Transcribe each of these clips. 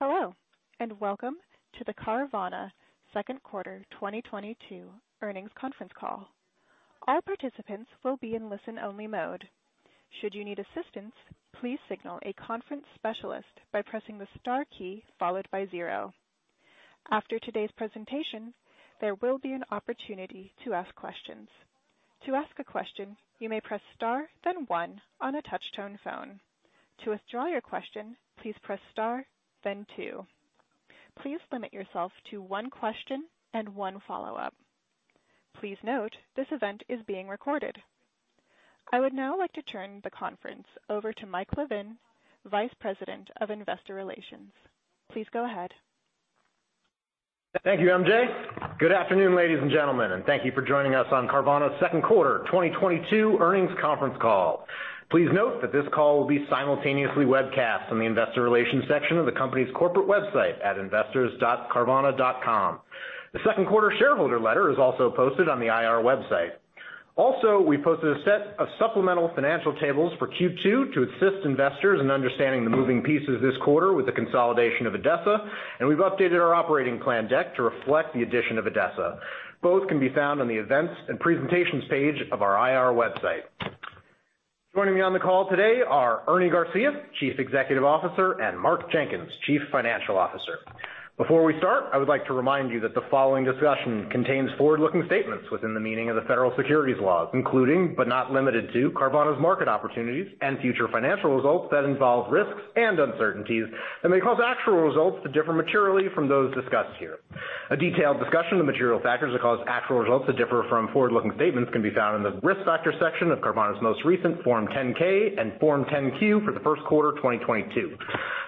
Hello, and welcome to the Carvana second quarter 2022 earnings conference call. All participants will be in listen-only mode. Should you need assistance, please signal a conference specialist by pressing the star key followed by zero. After today's presentation, there will be an opportunity to ask questions. To ask a question, you may press star then one on a touch-tone phone. To withdraw your question, please press star then two. Please limit yourself to one question and one follow-up. Please note this event is being recorded. I would now like to turn the conference over to Mike Levin, Vice President of Investor Relations. Please go ahead. Thank you, MJ. Good afternoon, ladies and gentlemen, and thank you for joining us on Carvana's second quarter 2022 earnings conference call. Please note that this call will be simultaneously webcast on the investor relations section of the company's corporate website at investors.carvana.com. The second quarter shareholder letter is also posted on the IR website. Also, we posted a set of supplemental financial tables for Q2 to assist investors in understanding the moving pieces this quarter with the consolidation of ADESA, and we've updated our operating plan deck to reflect the addition of ADESA. Both can be found on the events and presentations page of our IR website. Joining me on the call today are Ernie Garcia, Chief Executive Officer, and Mark Jenkins, Chief Financial Officer. Before we start, I would like to remind you that the following discussion contains forward-looking statements within the meaning of the federal securities laws, including, but not limited to, Carvana's market opportunities and future financial results that involve risks and uncertainties that may cause actual results to differ materially from those discussed here. A detailed discussion of the material factors that cause actual results to differ from forward-looking statements can be found in the Risk Factors section of Carvana's most recent Form 10-K and Form 10-Q for the first quarter of 2022.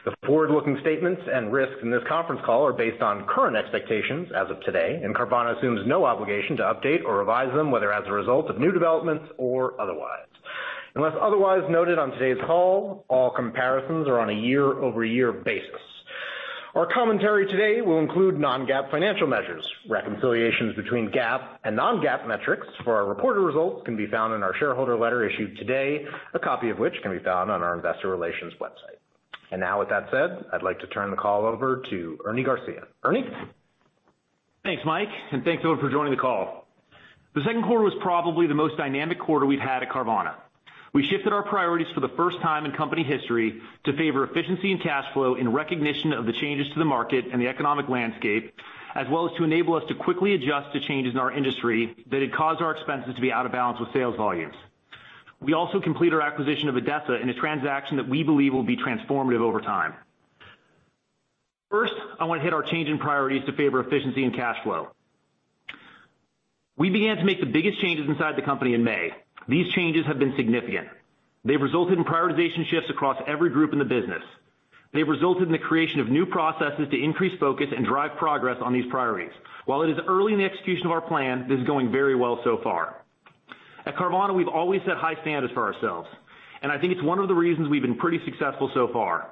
The forward-looking statements and risks in this conference call are based on current expectations as of today, and Carvana assumes no obligation to update or revise them, whether as a result of new developments or otherwise. Unless otherwise noted on today's call, all comparisons are on a year-over-year basis. Our commentary today will include non-GAAP financial measures. Reconciliations between GAAP and non-GAAP metrics for our reported results can be found in our shareholder letter issued today, a copy of which can be found on our investor relations website. And now with that said, I'd like to turn the call over to Ernie Garcia. Ernie? Thanks, Mike, and thanks everyone for joining the call. The second quarter was probably the most dynamic quarter we've had at Carvana. We shifted our priorities for the first time in company history to favor efficiency and cash flow in recognition of the changes to the market and the economic landscape, as well as to enable us to quickly adjust to changes in our industry that had caused our expenses to be out of balance with sales volumes. We also completed our acquisition of ADESA in a transaction that we believe will be transformative over time. First, I want to hit our change in priorities to favor efficiency and cash flow. We began to make the biggest changes inside the company in May. These changes have been significant. They've resulted in prioritization shifts across every group in the business. They've resulted in the creation of new processes to increase focus and drive progress on these priorities. While it is early in the execution of our plan, this is going very well so far. At Carvana, we've always set high standards for ourselves, and I think it's one of the reasons we've been pretty successful so far.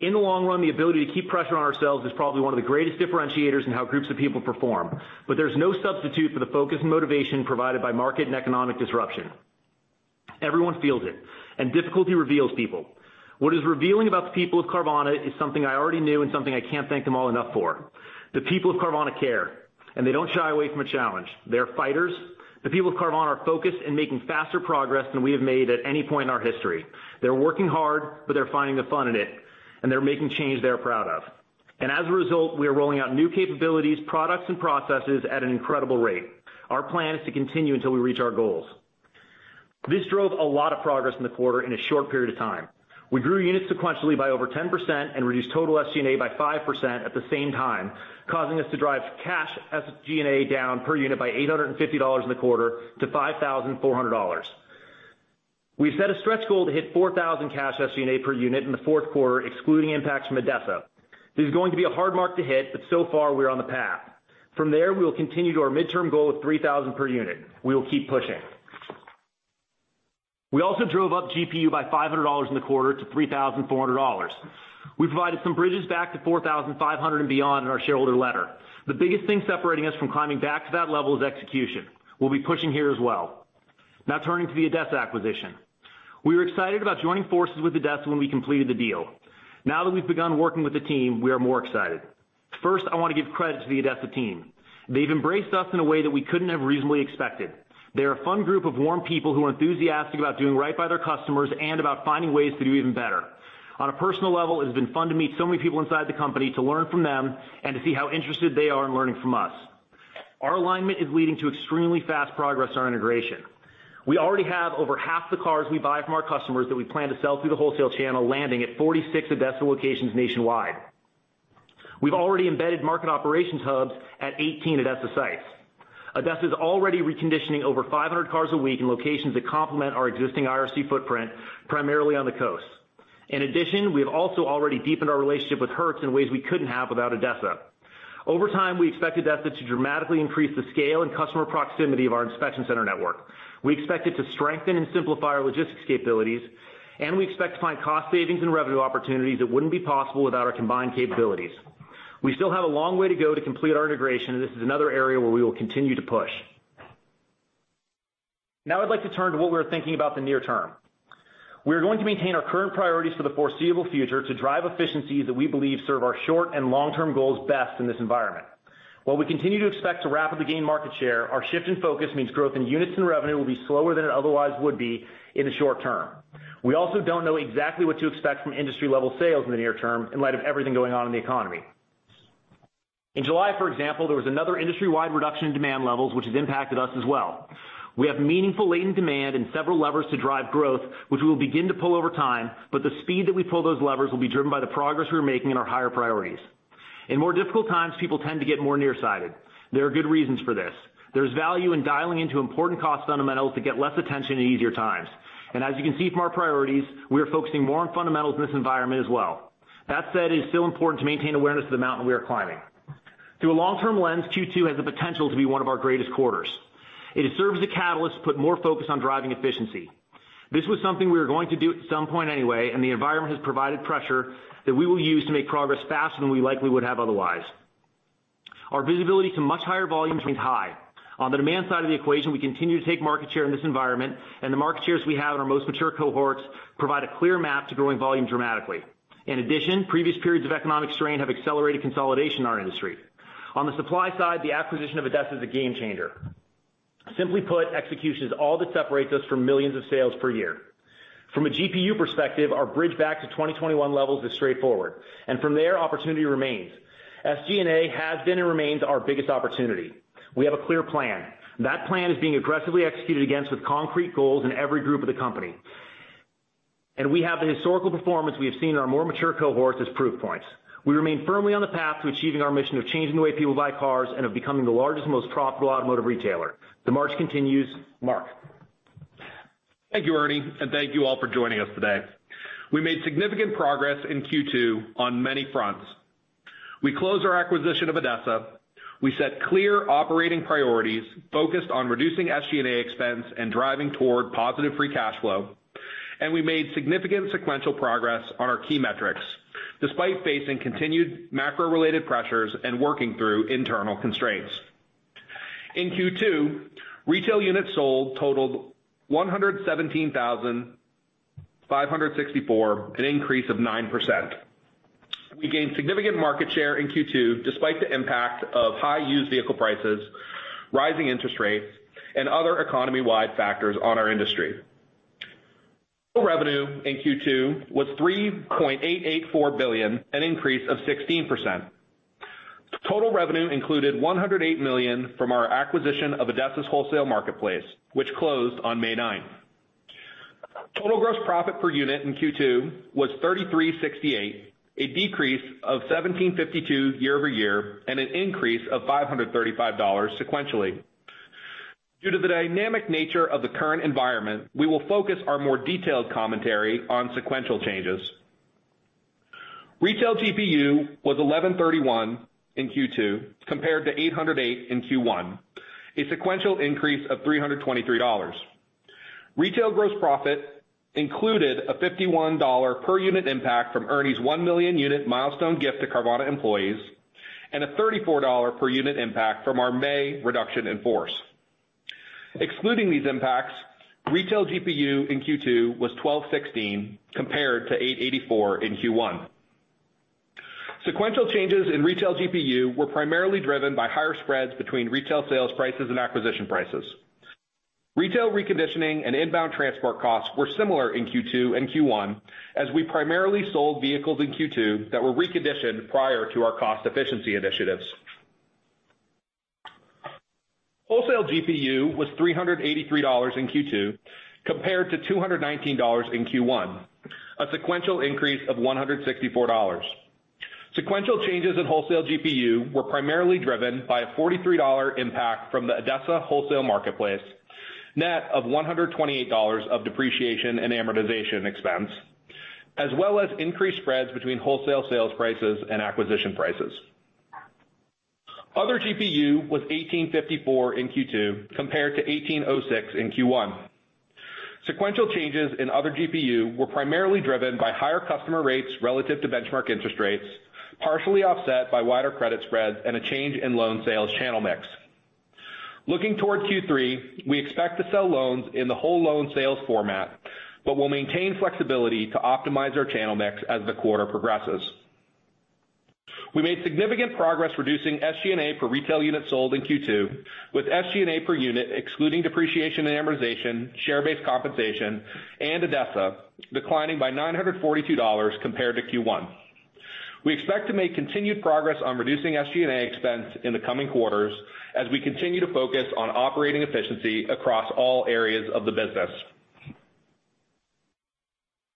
In the long run, the ability to keep pressure on ourselves is probably one of the greatest differentiators in how groups of people perform. But there's no substitute for the focus and motivation provided by market and economic disruption. Everyone feels it, and difficulty reveals people. What is revealing about the people of Carvana is something I already knew and something I can't thank them all enough for. The people of Carvana care, and they don't shy away from a challenge. They're fighters. The people of Carvana are focused and making faster progress than we have made at any point in our history. They're working hard, but they're finding the fun in it, and they're making change they're proud of. And as a result, we are rolling out new capabilities, products, and processes at an incredible rate. Our plan is to continue until we reach our goals. This drove a lot of progress in the quarter in a short period of time. We grew units sequentially by over 10% and reduced total SG&A by 5% at the same time, causing us to drive cash SG&A down per unit by $850 in the quarter to $5,400. We've set a stretch goal to hit 4,000 cash SG&A per unit in the fourth quarter, excluding impacts from ADESA. This is going to be a hard mark to hit, but so far we're on the path. From there, we will continue to our midterm goal of 3,000 per unit. We will keep pushing. We also drove up GPU by $500 in the quarter to $3,400. We provided some bridges back to 4,500 and beyond in our shareholder letter. The biggest thing separating us from climbing back to that level is execution. We'll be pushing here as well. Now turning to the ADESA acquisition. We were excited about joining forces with ADESA when we completed the deal. Now that we've begun working with the team, we are more excited. First, I want to give credit to the ADESA team. They've embraced us in a way that we couldn't have reasonably expected. They're a fun group of warm people who are enthusiastic about doing right by their customers and about finding ways to do even better. On a personal level, it has been fun to meet so many people inside the company, to learn from them, and to see how interested they are in learning from us. Our alignment is leading to extremely fast progress on our integration. We already have over half the cars we buy from our customers that we plan to sell through the wholesale channel landing at 46 ADESA locations nationwide. We've already embedded market operations hubs at 18 ADESA sites. ADESA is already reconditioning over 500 cars a week in locations that complement our existing IRC footprint, primarily on the coast. In addition, we have also already deepened our relationship with Hertz in ways we couldn't have without ADESA. Over time, we expect ADESA to dramatically increase the scale and customer proximity of our inspection center network. We expect it to strengthen and simplify our logistics capabilities, and we expect to find cost savings and revenue opportunities that wouldn't be possible without our combined capabilities. We still have a long way to go to complete our integration, and this is another area where we will continue to push. Now I'd like to turn to what we're thinking about the near term. We are going to maintain our current priorities for the foreseeable future to drive efficiencies that we believe serve our short and long-term goals best in this environment. While we continue to expect to rapidly gain market share, our shift in focus means growth in units and revenue will be slower than it otherwise would be in the short term. We also don't know exactly what to expect from industry-level sales in the near term in light of everything going on in the economy. In July, for example, there was another industry-wide reduction in demand levels, which has impacted us as well. We have meaningful latent demand and several levers to drive growth, which we will begin to pull over time, but the speed that we pull those levers will be driven by the progress we are making in our higher priorities. In more difficult times, people tend to get more nearsighted. There are good reasons for this. There's value in dialing into important cost fundamentals to get less attention in easier times. And as you can see from our priorities, we are focusing more on fundamentals in this environment as well. That said, it is still important to maintain awareness of the mountain we are climbing. Through a long-term lens, Q2 has the potential to be one of our greatest quarters. It has served as a catalyst to put more focus on driving efficiency. This was something we were going to do at some point anyway, and the environment has provided pressure that we will use to make progress faster than we likely would have otherwise. Our visibility to much higher volumes remains high. On the demand side of the equation, we continue to take market share in this environment, and the market shares we have in our most mature cohorts provide a clear map to growing volume dramatically. In addition, previous periods of economic strain have accelerated consolidation in our industry. On the supply side, the acquisition of ADESA is a game changer. Simply put, execution is all that separates us from millions of sales per year. From a GPU perspective, our bridge back to 2021 levels is straightforward, and from there, opportunity remains. SG&A has been and remains our biggest opportunity. We have a clear plan. That plan is being aggressively executed against with concrete goals in every group of the company. And we have the historical performance we have seen in our more mature cohorts as proof points. We remain firmly on the path to achieving our mission of changing the way people buy cars and of becoming the largest, most profitable automotive retailer. The march continues. Mark. Thank you, Ernie, and thank you all for joining us today. We made significant progress in Q2 on many fronts. We closed our acquisition of ADESA. We set clear operating priorities focused on reducing SG&A expense and driving toward positive free cash flow. And we made significant sequential progress on our key metrics, despite facing continued macro-related pressures and working through internal constraints. In Q2, retail units sold totaled 117,564, an increase of 9%. We gained significant market share in Q2 despite the impact of high used vehicle prices, rising interest rates, and other economy-wide factors on our industry. Total revenue in Q2 was 3.884 billion, an increase of 16%. Total revenue included 108 million from our acquisition of ADESA's wholesale marketplace, which closed on May 9. Total gross profit per unit in Q2 was 3,368, a decrease of 1,752 year-over-year, and an increase of $535 sequentially. Due to the dynamic nature of the current environment, we will focus our more detailed commentary on sequential changes. Retail GPU was 1,131 in Q2 compared to 808 in Q1, a sequential increase of $323. Retail gross profit included a $51 per unit impact from Ernie's 1 million unit milestone gift to Carvana employees and a $34 per unit impact from our May reduction in force. Excluding these impacts, retail GPU in Q2 was 1,216 compared to 884 in Q1. Sequential changes in retail GPU were primarily driven by higher spreads between retail sales prices and acquisition prices. Retail reconditioning and inbound transport costs were similar in Q2 and Q1, as we primarily sold vehicles in Q2 that were reconditioned prior to our cost efficiency initiatives. Wholesale GPU was $383 in Q2 compared to $219 in Q1, a sequential increase of $164. Sequential changes in wholesale GPU were primarily driven by a $43 impact from the ADESA wholesale marketplace, net of $128 of depreciation and amortization expense, as well as increased spreads between wholesale sales prices and acquisition prices. Other GPU was 1,854 in Q2 compared to 1,806 in Q1. Sequential changes in other GPU were primarily driven by higher customer rates relative to benchmark interest rates, partially offset by wider credit spreads and a change in loan sales channel mix. Looking toward Q3, we expect to sell loans in the whole loan sales format, but will maintain flexibility to optimize our channel mix as the quarter progresses. We made significant progress reducing SG&A per retail unit sold in Q2, with SG&A per unit excluding depreciation and amortization, share-based compensation, and ADESA declining by $942 compared to Q1. We expect to make continued progress on reducing SG&A expense in the coming quarters as we continue to focus on operating efficiency across all areas of the business.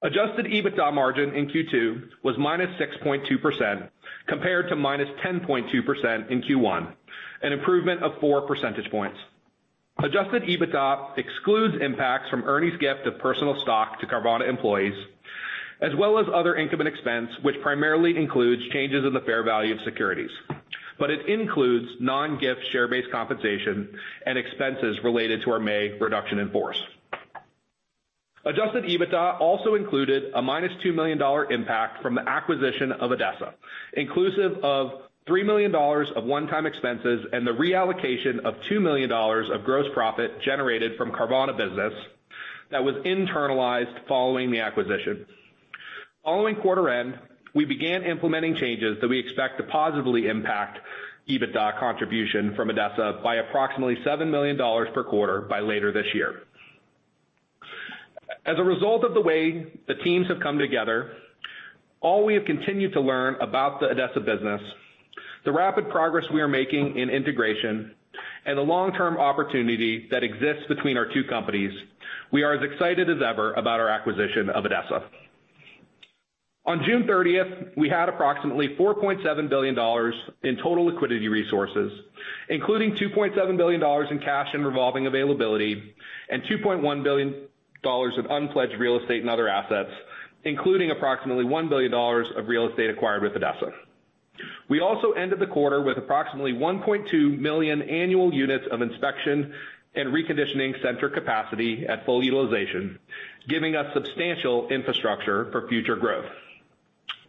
Adjusted EBITDA margin in Q2 was -6.2% compared to -10.2% in Q1, an improvement of 4 percentage points. Adjusted EBITDA excludes impacts from Ernie's gift of personal stock to Carvana employees, as well as other income and expense, which primarily includes changes in the fair value of securities. But it includes non-gift share-based compensation and expenses related to our May reduction in force. Adjusted EBITDA also included a -$2 million impact from the acquisition of ADESA, inclusive of $3 million of one-time expenses and the reallocation of $2 million of gross profit generated from Carvana Business that was internalized following the acquisition. Following quarter end, we began implementing changes that we expect to positively impact EBITDA contribution from ADESA by approximately $7 million per quarter by later this year. As a result of the way the teams have come together, all we have continued to learn about the ADESA business, the rapid progress we are making in integration, and the long-term opportunity that exists between our two companies, we are as excited as ever about our acquisition of ADESA. On June 30th, we had approximately $4.7 billion in total liquidity resources, including $2.7 billion in cash and revolving availability and $2.1 billion in unpledged real estate and other assets, including approximately $1 billion of real estate acquired with ADESA. We also ended the quarter with approximately 1.2 million annual units of inspection and reconditioning center capacity at full utilization, giving us substantial infrastructure for future growth.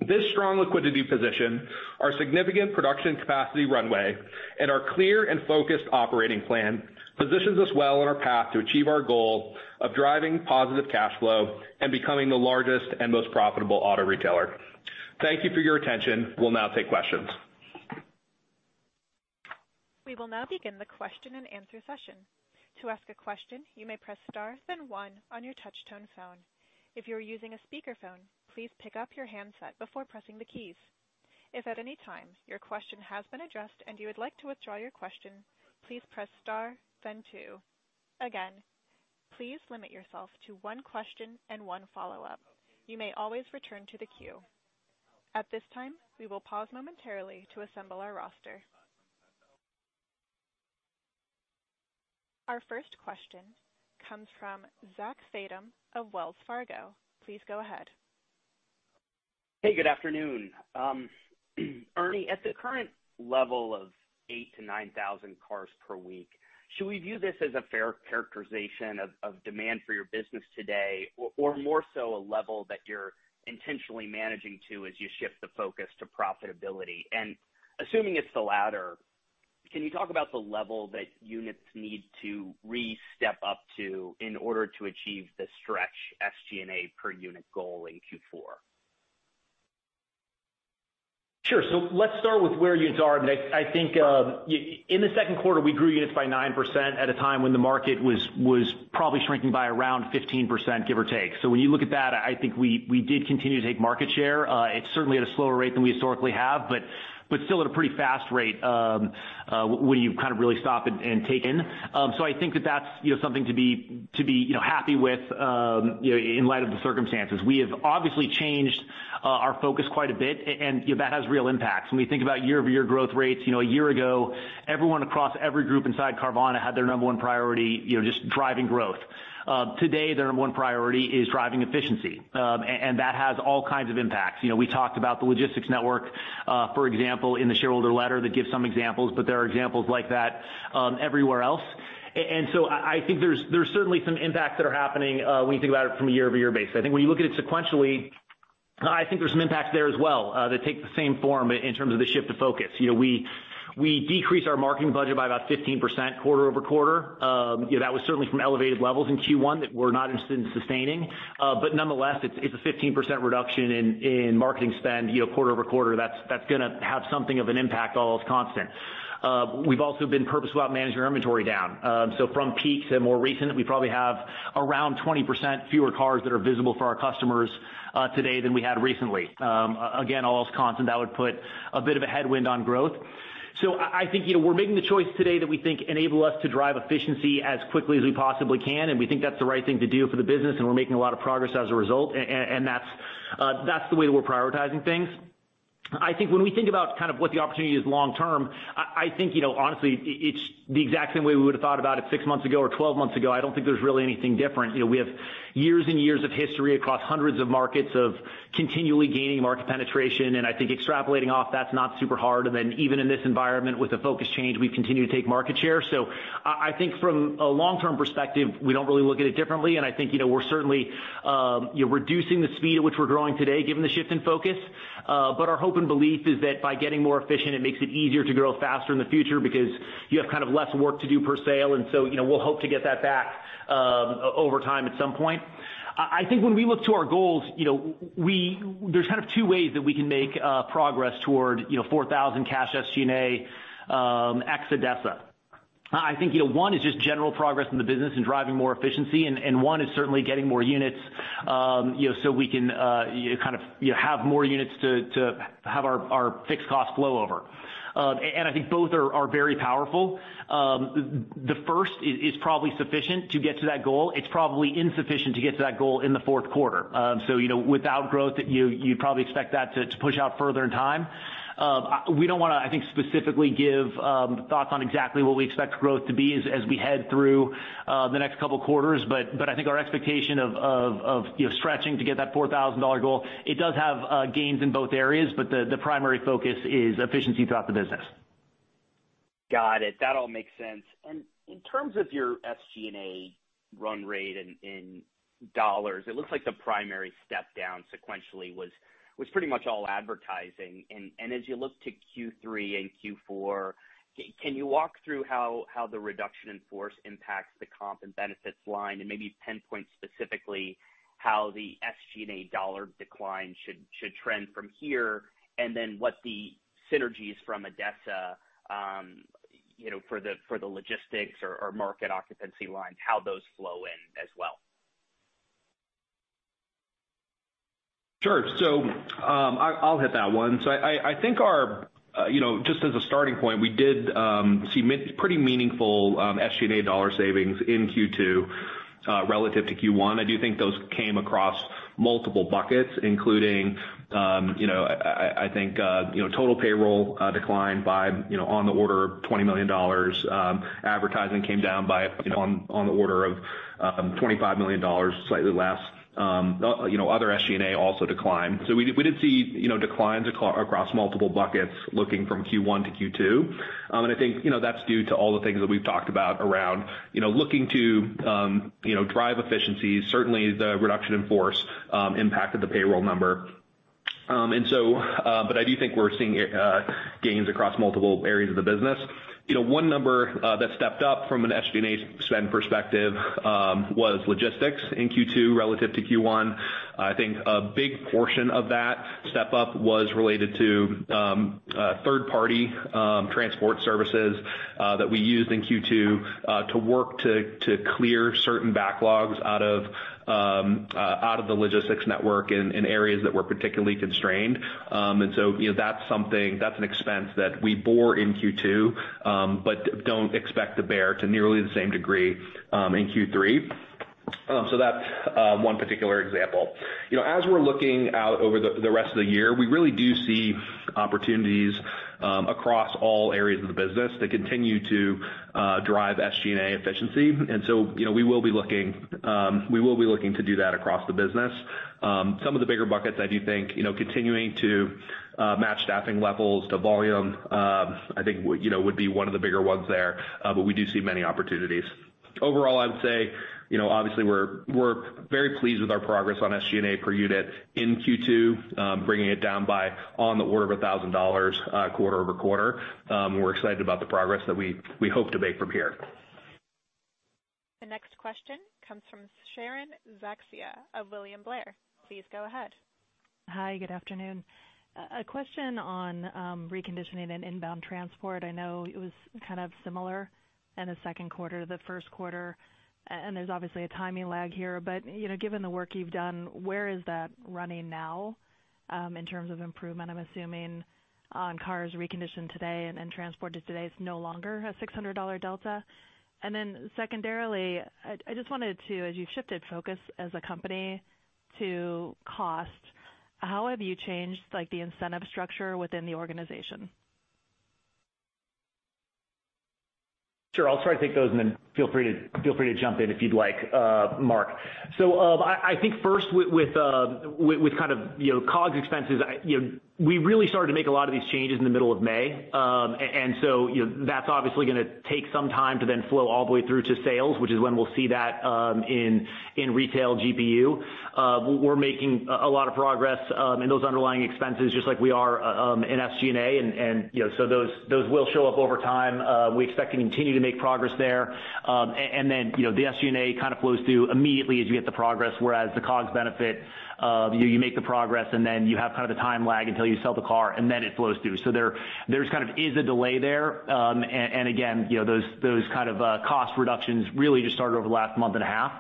This strong liquidity position, our significant production capacity runway, and our clear and focused operating plan positions us well on our path to achieve our goal of driving positive cash flow and becoming the largest and most profitable auto retailer. Thank you for your attention. We'll now take questions. We will now begin the question and answer session. To ask a question, you may press star then one on your touch-tone phone. If you are using a speakerphone, please pick up your handset before pressing the keys. If at any time your question has been addressed and you would like to withdraw your question, please press star then two. Again, please limit yourself to one question and one follow-up. You may always return to the queue. At this time, we will pause momentarily to assemble our roster. Our first question comes from Zach Fadem of Wells Fargo. Please go ahead. Hey, good afternoon. Um, Ernie, at the current level of 8,000-9,000 cars per week, should we view this as a fair characterization of demand for your business today, or more so a level that you're intentionally managing to as you shift the focus to profitability? And assuming it's the latter, can you talk about the level that units need to re-step up to in order to achieve the stretch SG&A per unit goal in Q4? Sure. So let's start with where units are. I think uh, in the second quarter, we grew units by 9% at a time when the market was probably shrinking by around 15%, give or take. So when you look at that, I think we did continue to take market share. It's certainly at a slower rate than we historically have, but still at a pretty fast rate um uh when you kind of really stop and take in. Um so I think that that's you know, something to be to be you know happy with in light of the circumstances. We have obviously changed our focus quite a bit, and that has real impacts. When we think about year-over-year growth rates, you know, a year ago, everyone across every group inside Carvana had their number one priority you know, just driving growth. Today, their number one priority is driving efficiency, Um and that has all kinds of impacts. You know, we talked about the logistics network, uh for example, in the shareholder letter that gives some examples, but there are examples like that um everywhere else. And and so I think there's there's certainly some impacts that are happening uh when you think about it from a year-over-year basis. I think when you look at it sequentially, I think there's some impacts there as well uh that take the same form in terms of the shift of focus. You know we decreased our marketing budget by about 15% quarter-over-quarter. Um that was certainly from elevated levels in Q1 that we're not interested in sustaining. Uh but nonetheless, it's it's a 15% reduction in in marketing spend you know, quarter-over-quarter. That's that's going to have something of an impact, all else constant. Uh we've also been purposeful about managing our inventory down. Um so from peak to more recent, we probably have around 20% fewer cars that are visible for our customers uh today than we had recently. Um again, all else constant, that would put a bit of a headwind on growth. I I think you know, we're making the choice today that we think enable us to drive efficiency as quickly as we possibly can, and we think that's the right thing to do for the business, and we're making a lot of progress as a result. And that's uh that's the way that we're prioritizing things. I think when we think about kind of what the opportunity is long term, I think, you know, honestly, it's the exact same way we would've thought about it six months ago or 12 months ago. I don't think there's really anything different. You know, we have years and years of history across hundreds of markets of continually gaining market penetration, and I think extrapolating off that's not super hard. And then even in this environment with the focus change, we've continued to take market share. So I think from a long-term perspective, we don't really look at it differently, and I think you know, we're certainly um, you know, reducing the speed at which we're growing today given the shift in focus. Our hope and belief is that by getting more efficient, it makes it easier to grow faster in the future because you have kind of less work to do per sale. And so you know we'll hope to get that back um over time at some point. I think when we look to our goals, you know, we there's kind of two ways that we can make uh progress toward you know 4,000 cash SG&A ex ADESA. I think you know one is just general progress in the business and driving more efficiency, and one is certainly getting more units um you know so we can uh kind of you know have more units to have our fixed cost flow over. Um and I think both are very powerful. Um the first is probably sufficient to get to that goal. It's probably insufficient to get to that goal in the fourth quarter. So you know, without growth, you'd probably expect that to push out further in time. Uh, we don't want to, I think, specifically give um, thoughts on exactly what we expect growth to be as we head through uh, the next couple of quarters. I think our expectation of of stretching to get that $4,000 goal, it does have uh, gains in both areas, but the primary focus is efficiency throughout the business. Got it. That all makes sense. And in terms of your SG&A run rate in dollars, it looks like the primary step down sequentially was pretty much all advertising. And as you look to Q3 and Q4, can you walk through how the reduction in force impacts the comp and benefits line and maybe pinpoint specifically how the SG&A dollar decline should should trend from here, and then what the synergies from ADESA um you know for the for the logistics or market occupancy lines, how those flow in as well? Sure. So um I'll hit that one. So I think our, uh, you know, just as a starting point, we did um, see pretty meaningful um, SG&A dollar savings in Q2 uh, relative to Q1. I do think those came across multiple buckets, including um, you know, I think uh, you know, total payroll declined by you know, on the order of $20 million. Advertising came down by you know, on the order of $25 million, slightly less. You know, other SG&A also declined. So we did see you know, declines across multiple buckets looking from Q1 to Q2. and I think you know, that's due to all the things that we've talked about around you know, looking to um you know, drive efficiencies. Certainly, the reduction in force um impacted the payroll number. And so uh but I do think we're seeing uh gains across multiple areas of the business. You know, one number uh, that stepped up from an SG&A spend perspective um, was logistics in Q2 relative to Q1. I think a big portion of that step up was related to um, uh, third-party um, transport services uh, that we used in Q2 to work to to clear certain backlogs out of the logistics network in areas that were particularly constrained. Um and so you know, that's something, that's an expense that we bore in Q2, but don't expect to bear to nearly the same degree um in Q3. So That's uh one particular example. You know, as we're looking out over the rest of the year, we really do see opportunities across all areas of the business to continue to uh drive SG&A efficiency. And so, you know, we will be looking um we will be looking to do that across the business. Um some of the bigger buckets I do think, you know, continuing to uh match staffing levels to volume, um I think you know, would be one of the bigger ones there. Uh but we do see many opportunities. Overall, I would say, you know, obviously we're we're very pleased with our progress on SG&A per unit in Q2, um, bringing it down by on the order of $1,000 quarter-over-quarter. Uh, um, we're excited about the progress that we we hope to make from here. The next question comes from Sharon Zackfia of William Blair. Please go ahead. Hi, good afternoon. A question on um, reconditioning and inbound transport. I know it was kind of similar in the second quarter to the first quarter, and there's obviously a timing lag here. But you know, given the work you've done, where is that running now um, in terms of improvement? I'm assuming on cars reconditioned today and transported today, it's no longer a $600 delta. And then secondarily, I just wanted to, as you've shifted focus as a company to cost, how have you changed like the incentive structure within the organization? Sure. I'll try to take those and then feel free to jump in if you'd like, Mark. So um I think first with uh, with kind of you know, COGS expenses, we really started to make a lot of these changes in the middle of May. Um and so you know, that's obviously going to take some time to then flow all the way through to sales, which is when we'll see that um in in retail GPU. Uh we're making a lot of progress um in those underlying expenses, just like we are in SG&A. And you know, so those those will show up over time. Uh we expect to continue to make progress there. And then you know the SG&A kind of flows through immediately as you get the progress, whereas the COGS benefit, you you, make the progress, and then you have kind of the time lag until you sell the car, and then it flows through. So there there's kind of is a delay there. Um, and, and, again, you know, those those kind of uh, cost reductions really just started over the last month and a half.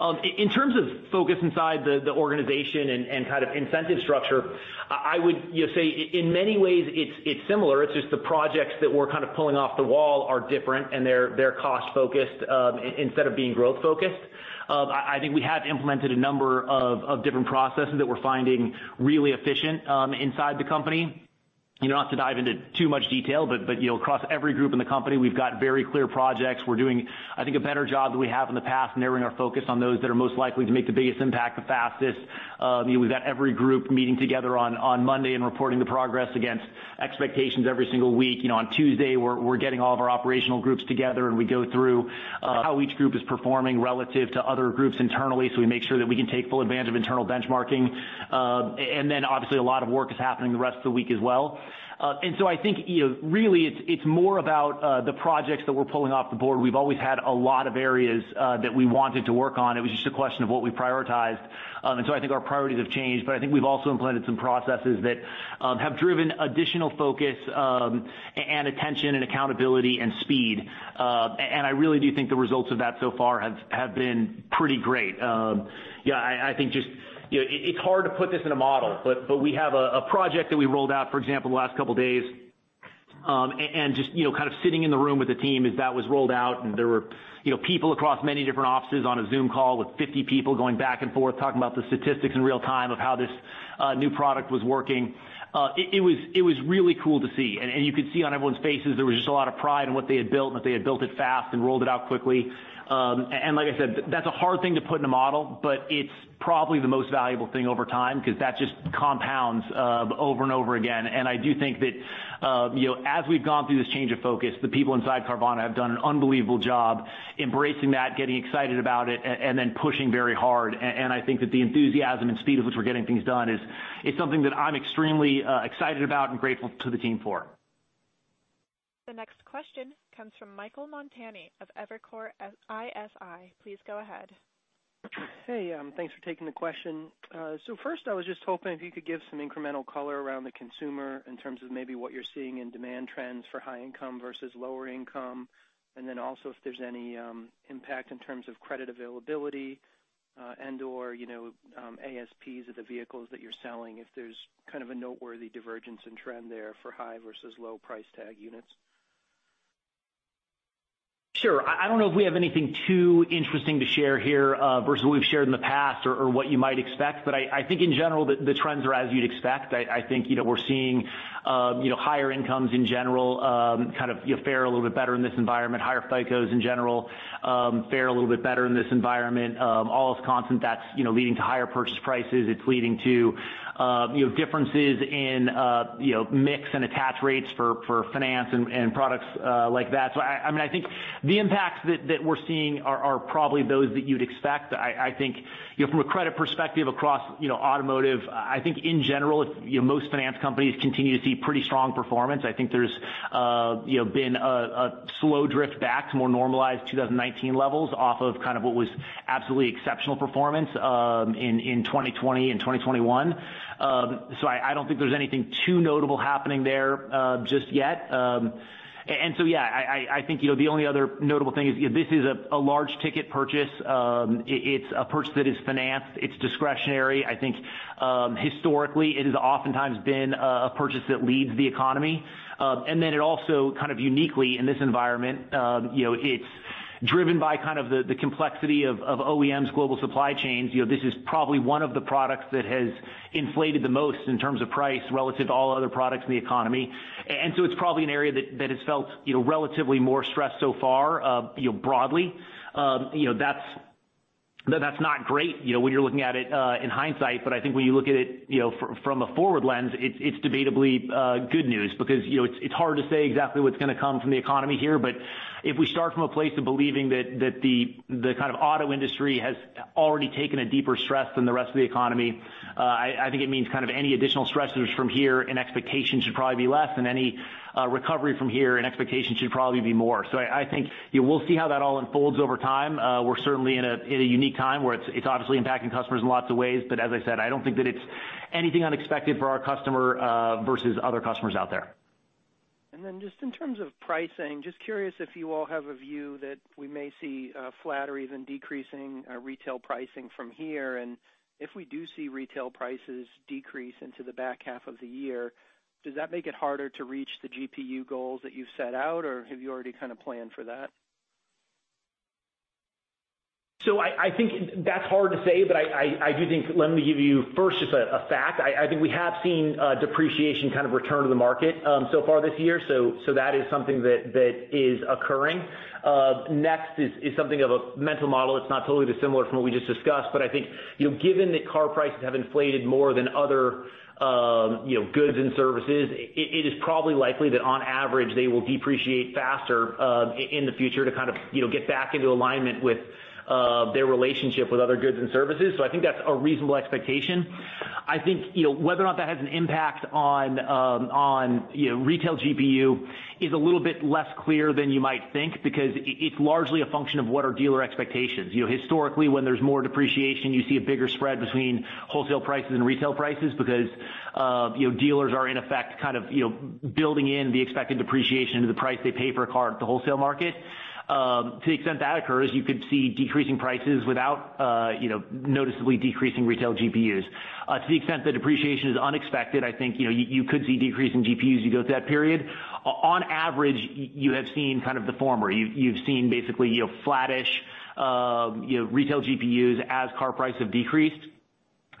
Um, in terms of focus inside the the organization and and kind of incentive structure, I would you know, say in many ways it's it's similar. It's just the projects that we're kind of pulling off the wall are different, and they're they're cost-focused um, instead of being growth-focused. Um, I think we have implemented a number of different processes that we're finding really efficient um, inside the company. You know, not to dive into too much detail, but but you know, across every group in the company, we've got very clear projects. We're doing, I think, a better job than we have in the past, narrowing our focus on those that are most likely to make the biggest impact the fastest. You know, we've got every group meeting together on on Monday and reporting the progress against expectations every single week. You know, on Tuesday, we're we're getting all of our operational groups together, and we go through uh how each group is performing relative to other groups internally, so we make sure that we can take full advantage of internal benchmarking. Um and then obviously, a lot of work is happening the rest of the week as well. I think, you know, really it's it's more about uh the projects that we're pulling off the board. We've always had a lot of areas uh that we wanted to work on. It was just a question of what we prioritized. Um and so I think our priorities have changed, but I think we've also implemented some processes that um have driven additional focus um and attention and accountability and speed. Uh and I really do think the results of that so far have have been pretty great. Um yeah, I think just it's hard to put this in a model, but but we have a project that we rolled out, for example, the last couple of days. Just you know, kind of sitting in the room with the team as that was rolled out, and there were you know people across many different offices on a Zoom call with 50 people going back and forth, talking about the statistics in real time of how this new product was working. Uh it was it was really cool to see. And you could see on everyone's faces there was just a lot of pride in what they had built, and that they had built it fast and rolled it out quickly. Um, like I said, that's a hard thing to put in a model, but it's probably the most valuable thing over time because that just compounds um, over and over again. And I do think that uh, you know, as we've gone through this change of focus, the people inside Carvana have done an unbelievable job embracing that, getting excited about it, and then pushing very hard. And I think that the enthusiasm and speed with which we're getting things done is is something that I'm extremely uh, excited about and grateful to the team for. The next question comes from Michael Montani of Evercore ISI. Please go ahead. Hey, um, thanks for taking the question. Uh, first, I was just hoping if you could give some incremental color around the consumer in terms of maybe what you're seeing in demand trends for high income versus lower income, and then also if there's any um, impact in terms of credit availability, uh, and/or you know um ASPs of the vehicles that you're selling, if there's kind of a noteworthy divergence in trend there for high versus low price tag units. Sure. I don't know if we have anything too interesting to share here uh versus what we've shared in the past or what you might expect. But I think in general, the trends are as you'd expect. I think you know we're seeing Um, higher incomes in general um, kind of you fare a little bit better in this environment. Higher FICOs in general um, fare a little bit better in this environment. All is constant, that's you know leading to higher purchase prices. It's leading to um you know differences in uh you know mix and attach rates for for finance and products uh, like that. So I mean I think the impacts that we're seeing are probably those that you'd expect. I think you know from a credit perspective across you know automotive, I think in general, if you know most finance companies continue to see pretty strong performance. I think there's uh, been a slow drift back to more normalized 2019 levels off of kind of what was absolutely exceptional performance um in 2020 and 2021. Um, so I don't think there's anything too notable happening there uh, just yet. Um, And so yeah, I think you know, the only other notable thing is this is a large ticket purchase. It's a purchase that is financed. It's discretionary. I think um historically, it has oftentimes been a purchase that leads the economy. Um and then it also kind of uniquely in this environment, you know it's driven by kind of the complexity of OEMs global supply chains. You know, this is probably one of the products that has inflated the most in terms of price relative to all other products in the economy. And so it's probably an area that has felt you know relatively more stressed so far uh, you know, broadly. Um you know that's that's not great you know, when you're looking at it uh in hindsight, but I think when you look at it you know, from a forward lens, it's debatably uh good news because you know it's it's hard to say exactly what's going to come from the economy here. If we start from a place of believing that that the the kind of auto industry has already taken a deeper stress than the rest of the economy, uh I think it means kind of any additional stressors from here and expectations should probably be less, and any uh recovery from here and expectations should probably be more. So I think you know we'll see how that all unfolds over time. Uh we're certainly in a in a unique time where it's it's obviously impacting customers in lots of ways. But as I said, I don't think that it's anything unexpected for our customer uh versus other customers out there. Just in terms of pricing, just curious if you all have a view that we may see uh, flat or even decreasing uh, retail pricing from here. And if we do see retail prices decrease into the back half of the year, does that make it harder to reach the GPU goals that you've set out, or have you already kind of planned for that? I I think that's hard to say, but I do think, let me give you first just a fact. I think we have seen depreciation kind of return to the market um so far this year. So so that is something that, is occurring. Next is is something of a mental model. It's not totally dissimilar from what we just discussed, but I think given that car prices have inflated more than other um you know, goods and services, it is probably likely that on average, they will depreciate faster in the future to kind of you know get back into alignment with their relationship with other goods and services. So I think that's a reasonable expectation. I think you know whether or not that has an impact on um on you know retail GPU is a little bit less clear than you might think because it's largely a function of what are dealer expectations. You know historically, when there's more depreciation, you see a bigger spread between wholesale prices and retail prices because uh you know dealers are in effect kind of you know building in the expected depreciation into the price they pay for a car at the wholesale market. To the extent that occurs, you could see decreasing prices without uh you know, noticeably decreasing retail GPUs. Uh to the extent that depreciation is unexpected, I think you know, you could see decreasing GPUs as you go through that period. On average, you have seen kind of the former. You've seen basically you know, flattish um you know, retail GPUs as car prices have decreased.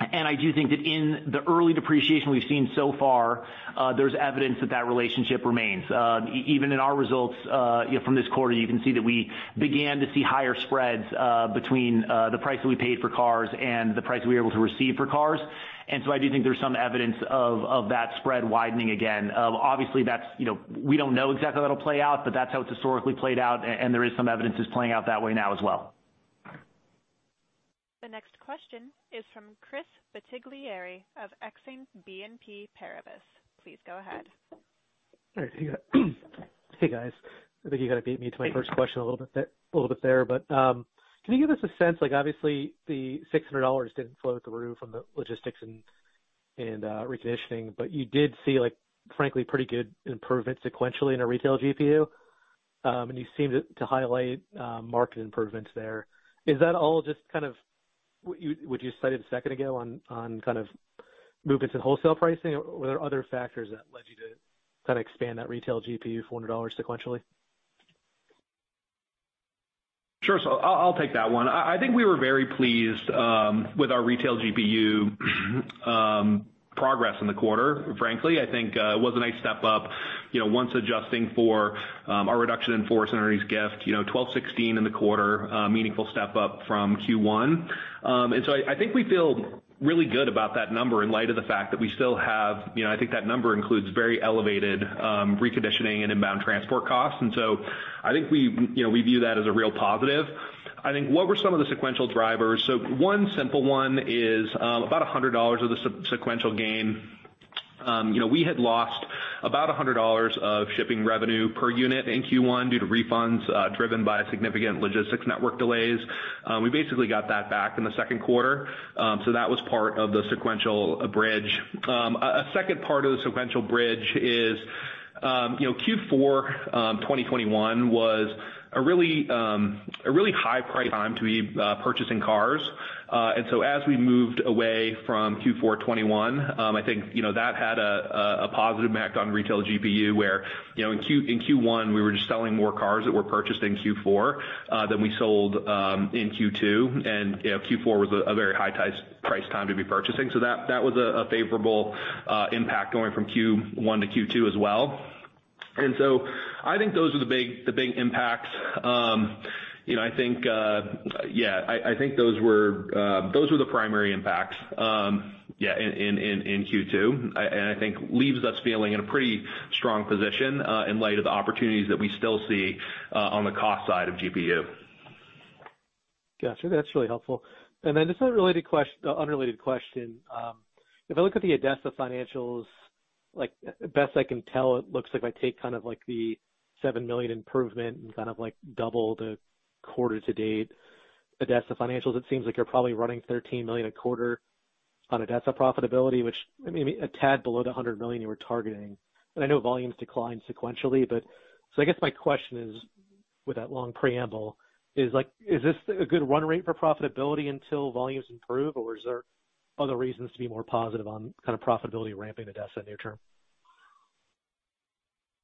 I do think that in the early depreciation we've seen so far, uh, there's evidence that that relationship remains. Uh, even in our results uh you know from this quarter, you can see that we began to see higher spreads uh between uh the price that we paid for cars and the price we were able to receive for cars. And so I do think there's some evidence of that spread widening again. Uh obviously, that's you know, we don't know exactly how that'll play out, but that's how it's historically played out, and there is some evidence it's playing out that way now as well. The next question is from Chris Bottiglieri of Exane BNP Paribas. Please go ahead. All right. Hey, guys. I think you kind of beat me to my first question a little bit there. But um can you give us a sense, like obviously the $600 didn't flow through from the logistics and reconditioning, but you did see like, frankly, pretty good improvement sequentially in a retail GPU. Um and you seemed to highlight market improvements there. Is that all just kind of what you cited a second ago on on kind of movements in wholesale pricing, or were there other factors that led you to kind of expand that retail GPU $400 sequentially? Sure. So I'll take that one. I think we were very pleased um, with our retail GPU um, progress in the quarter, frankly. I think uh, it was a nice step up, once adjusting for um, our reduction in force and earnings gift, you know, 1,216 in the quarter, uh, meaningful step up from Q1. Um and so I think we feel really good about that number in light of the fact that we still have, you know, I think that number includes very elevated um, reconditioning and inbound transport costs. And so I think we, you know, we view that as a real positive. I think what were some of the sequential drivers? So one simple one is um, about $100 of the sequential gain. You know, we had lost about $100 of shipping revenue per unit in Q1 due to refunds driven by significant logistics network delays. Um we basically got that back in the second quarter. Um so that was part of the sequential bridge. Um a second part of the sequential bridge is, um you know, Q4 2021 was a really um a really high price time to be purchasing cars. Uh and so as we moved away from Q4 2021, I think, you know, that had a a positive impact on retail GPU, where, you know, in Q in Q1 we were just selling more cars that were purchased in Q4 than we sold um in Q2. You know, Q4 was a very high price time to be purchasing. So that that was a favorable uh impact going from Q1 to Q2 as well. I think those are the big impacts. Um, you know, I think uh, yeah, I think uh, those were the primary impacts um, yeah, in Q2. I and I think leaves us feeling in a pretty strong position uh, in light of the opportunities that we still see on the cost side of GPU. Gotcha. That's really helpful. And then just an unrelated question. Um, if I look at the ADESA financials, like best I can tell, it looks like if I take kind of like the 7 million improvement and kind of like double the quarter to date ADESA financials, it seems like you're probably running 13 million a quarter on ADESA profitability, which I mean, a tad below the 100 million you were targeting. And I know volumes declined sequentially, but so I guess my question is, with that long preamble, is like, is this a good run rate for profitability until volumes improve, or is there other reasons to be more positive on kind of profitability ramping ADESA near term?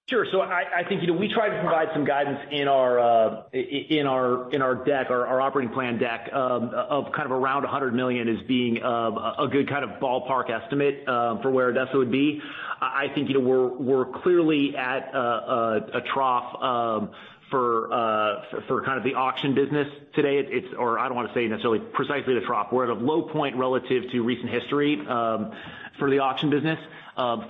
Sure. So I think, you know, we tried to provide some guidance in our uh in our in our deck, our operating plan deck, um of kind of around 100 million as being uh a good kind of ballpark estimate um for where ADESA would be. I think, you know, we're we're clearly at a trough um for uh for kind of the auction business today. It it's or I don't wanna say necessarily precisely the trough. We're at a low point relative to recent history um for the auction business.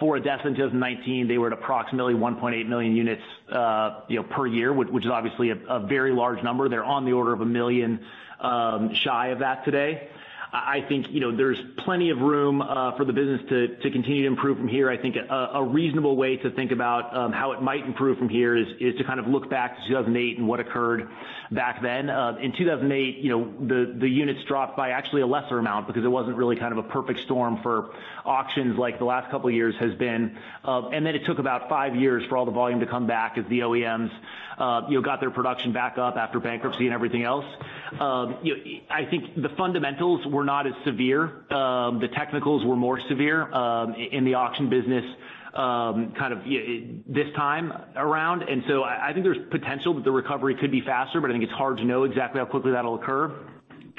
For ADESA in 2019, they were at approximately 1.8 million units, uh you know, per year, which is obviously a very large number. They're on the order of 1 million shy of that today. I think, you know, there's plenty of room uh for the business to to continue to improve from here. I think a reasonable way to think about um how it might improve from here is is to kind of look back to 2008 and what occurred back then. Uh in 2008, you know, the the units dropped by actually a lesser amount because it wasn't really kind of a perfect storm for auctions like the last couple of years has been. And then it took about five years for all the volume to come back as the OEMs, you know, got their production back up after bankruptcy and everything else. I think the fundamentals were not as severe. Um, the technicals were more severe um, in the auction business, um, kind of this time around. And so I think there's potential that the recovery could be faster, but I think it's hard to know exactly how quickly that'll occur.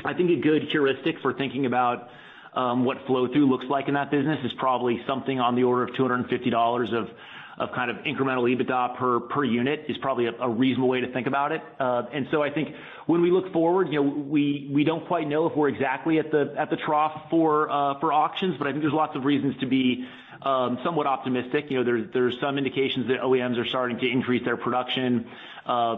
I think a good heuristic for thinking about what flow through looks like in that business is probably something on the order of $250 of kind of incremental EBITDA per per unit is probably a reasonable way to think about it. Uh and so I think when we look forward, you know, we we don't quite know if we're exactly at the at the trough for uh for auctions, but I think there's lots of reasons to be um somewhat optimistic. You know, there's there's some indications that OEMs are starting to increase their production.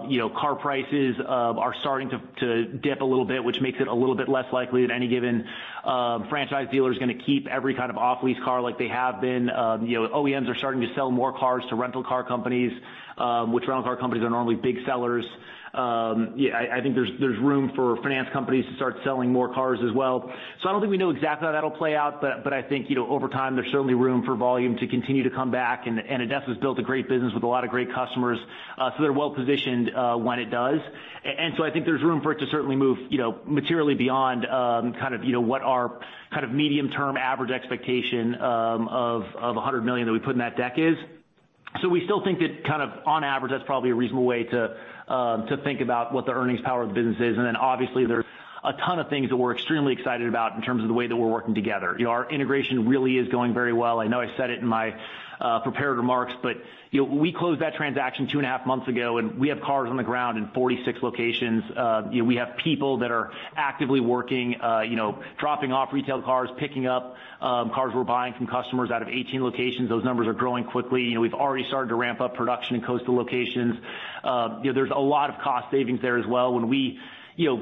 You know, car prices are starting to dip a little bit, which makes it a little bit less likely that any given franchise dealer is gonna keep every kind of off-lease car like they have been. Um, you know, OEMs are starting to sell more cars to rental car companies. Um which rental car companies are normally big sellers. I think there's there's room for finance companies to start selling more cars as well. So I don't think we know exactly how that'll play out, but but I think you know, over time, there's certainly room for volume to continue to come back, and and ADESA's built a great business with a lot of great customers, uh so they're well-positioned uh when it does. And so I think there's room for it to certainly move you know, materially beyond um kind of, you know, what our kind of medium-term average expectation um of 100 million that we put in that deck is. So we still think that kind of on average, that's probably a reasonable way to Um, think about what the earnings power of the business is. And then obviously, there's a ton of things that we're extremely excited about in terms of the way that we're working together. You know, our integration really is going very well. I know I said it in my uh prepared remarks, but you know, we closed that transaction two and a half months ago, and we have cars on the ground in 46 locations. Uh you know, we have people that are actively working, uh, you know, dropping off retail cars, picking up um cars we're buying from customers out of 18 locations. Those numbers are growing quickly. You know, we've already started to ramp up production in coastal locations. Uh you know, there's a lot of cost savings there as well. When we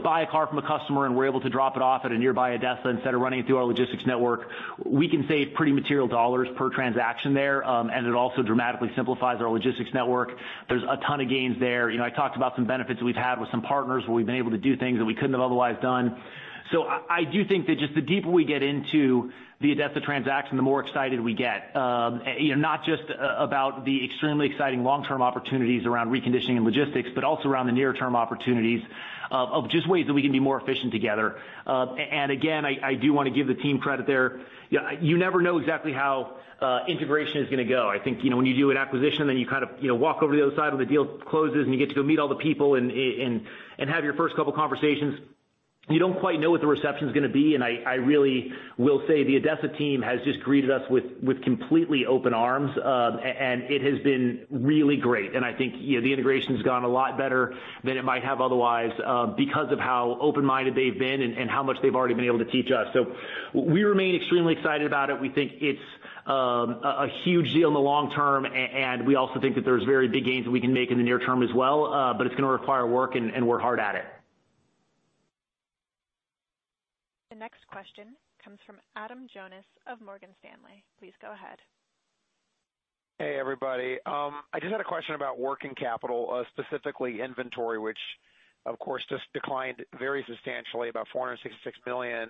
buy a car from a customer and we're able to drop it off at a nearby ADESA instead of running it through our logistics network, we can save pretty material dollars per transaction there. Um and it also dramatically simplifies our logistics network. There's a ton of gains there. You know, I talked about some benefits that we've had with some partners where we've been able to do things that we couldn't have otherwise done. So I do think that just the deeper we get into the ADESA transaction, the more excited we get. Um you know, not just about the extremely exciting long-term opportunities around reconditioning and logistics, but also around the near-term opportunities of just ways that we can be more efficient together. And again, I do want to give the team credit there. You never know exactly how uh integration is going to go. I think you know when you do an acquisition, then you kind of you know walk over to the other side when the deal closes, and you get to go meet all the people and and and have your first couple conversations. You don't quite know what the reception's going to be, and I really will say the ADESA team has just greeted us with with completely open arms, um, and it has been really great. And I think the integration's gone a lot better than it might have otherwise um, because of how open-minded they've been and how much they've already been able to teach us. So we remain extremely excited about it. We think it's um, a huge deal in the long term, and we also think that there's very big gains that we can make in the near term as well. Uh but it's going to require work, and we're hard at it. The next question comes from Adam Jonas of Morgan Stanley. Please go ahead. Hey, everybody. I just had a question about working capital, specifically inventory, which of course just declined very substantially, about 466 million.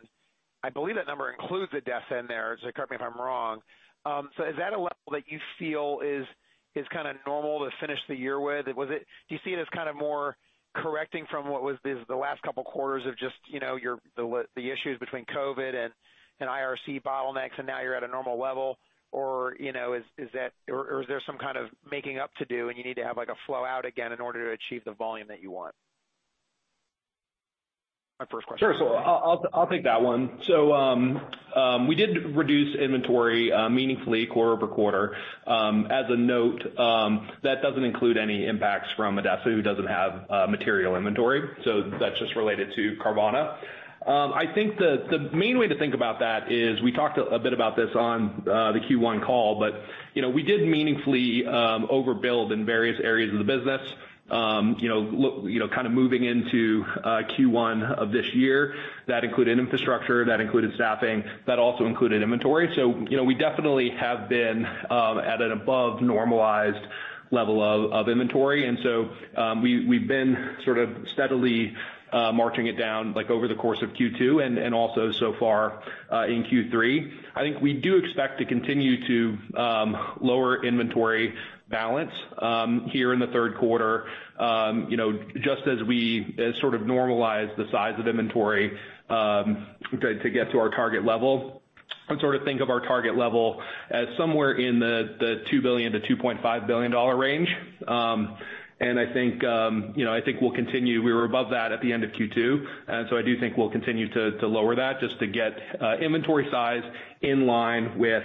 I believe that number includes ADESA in there, so correct me if I'm wrong. Um so is that a level that you feel is is kind of normal to finish the year with? Was it do you see it as kind of more correcting from what was the last couple quarters of just you know, your the issues between COVID and IRC bottlenecks, and now you're at a normal level? Or you know, is is that or is there some kind of making up to do, and you need to have like a flow out again in order to achieve the volume that you want? My first question. Sure. So I'll take that one. So um um we did reduce inventory meaningfully quarter-over-quarter. Um as a note, that doesn't include any impacts from ADESA, who doesn't have material inventory. So that's just related to Carvana. I think the the main way to think about that is, we talked a bit about this on the Q1 call, but you know, we did meaningfully overbuild in various areas of the business. Kind of moving into uh Q1 of this year, that included infrastructure, that included staffing, that also included inventory. So, you know, we definitely have been um at an above normalized level of of inventory. And so um We've been sort of steadily uh marching it down like over the course of Q2 and and also so far in Q3. I think we do expect to continue to um lower inventory balance um here in the third quarter, um, you know, just as we sort of normalize the size of inventory um to get to our target level. I sort of think of our target level as somewhere in the $2 billion-$2.5 billion range. Um and I think um you know I think we'll continue. We were above that at the end of Q2, I do think we'll continue to to lower that just to get inventory size in line with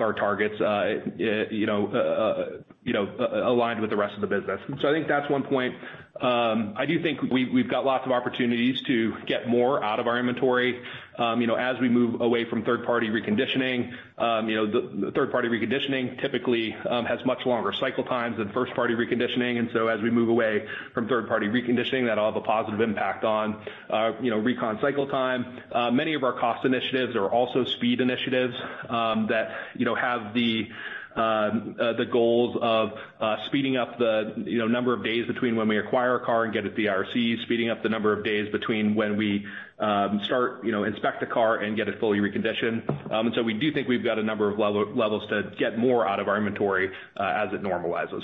our targets, uh uh you know, aligned with the rest of the business. So I think that's one point. Um, I do think we've got lots of opportunities to get more out of our inventory Um, You know, as we move away from third-party reconditioning. Um, you know, the third-party reconditioning typically um, has much longer cycle times than first-party reconditioning. And so as we move away from third-party reconditioning, that'll have a positive impact on uh, you know, recon cycle time. Uh, many of our cost initiatives are also speed initiatives um, that you know, have the Um, uh, the goals of uh, speeding up the number of days between when we acquire a car and get it to the IRC, speeding up the number of days between when we um, start inspect a car and get it fully reconditioned. Um and so we do think we've got a number of levels to get more out of our inventory uh, as it normalizes.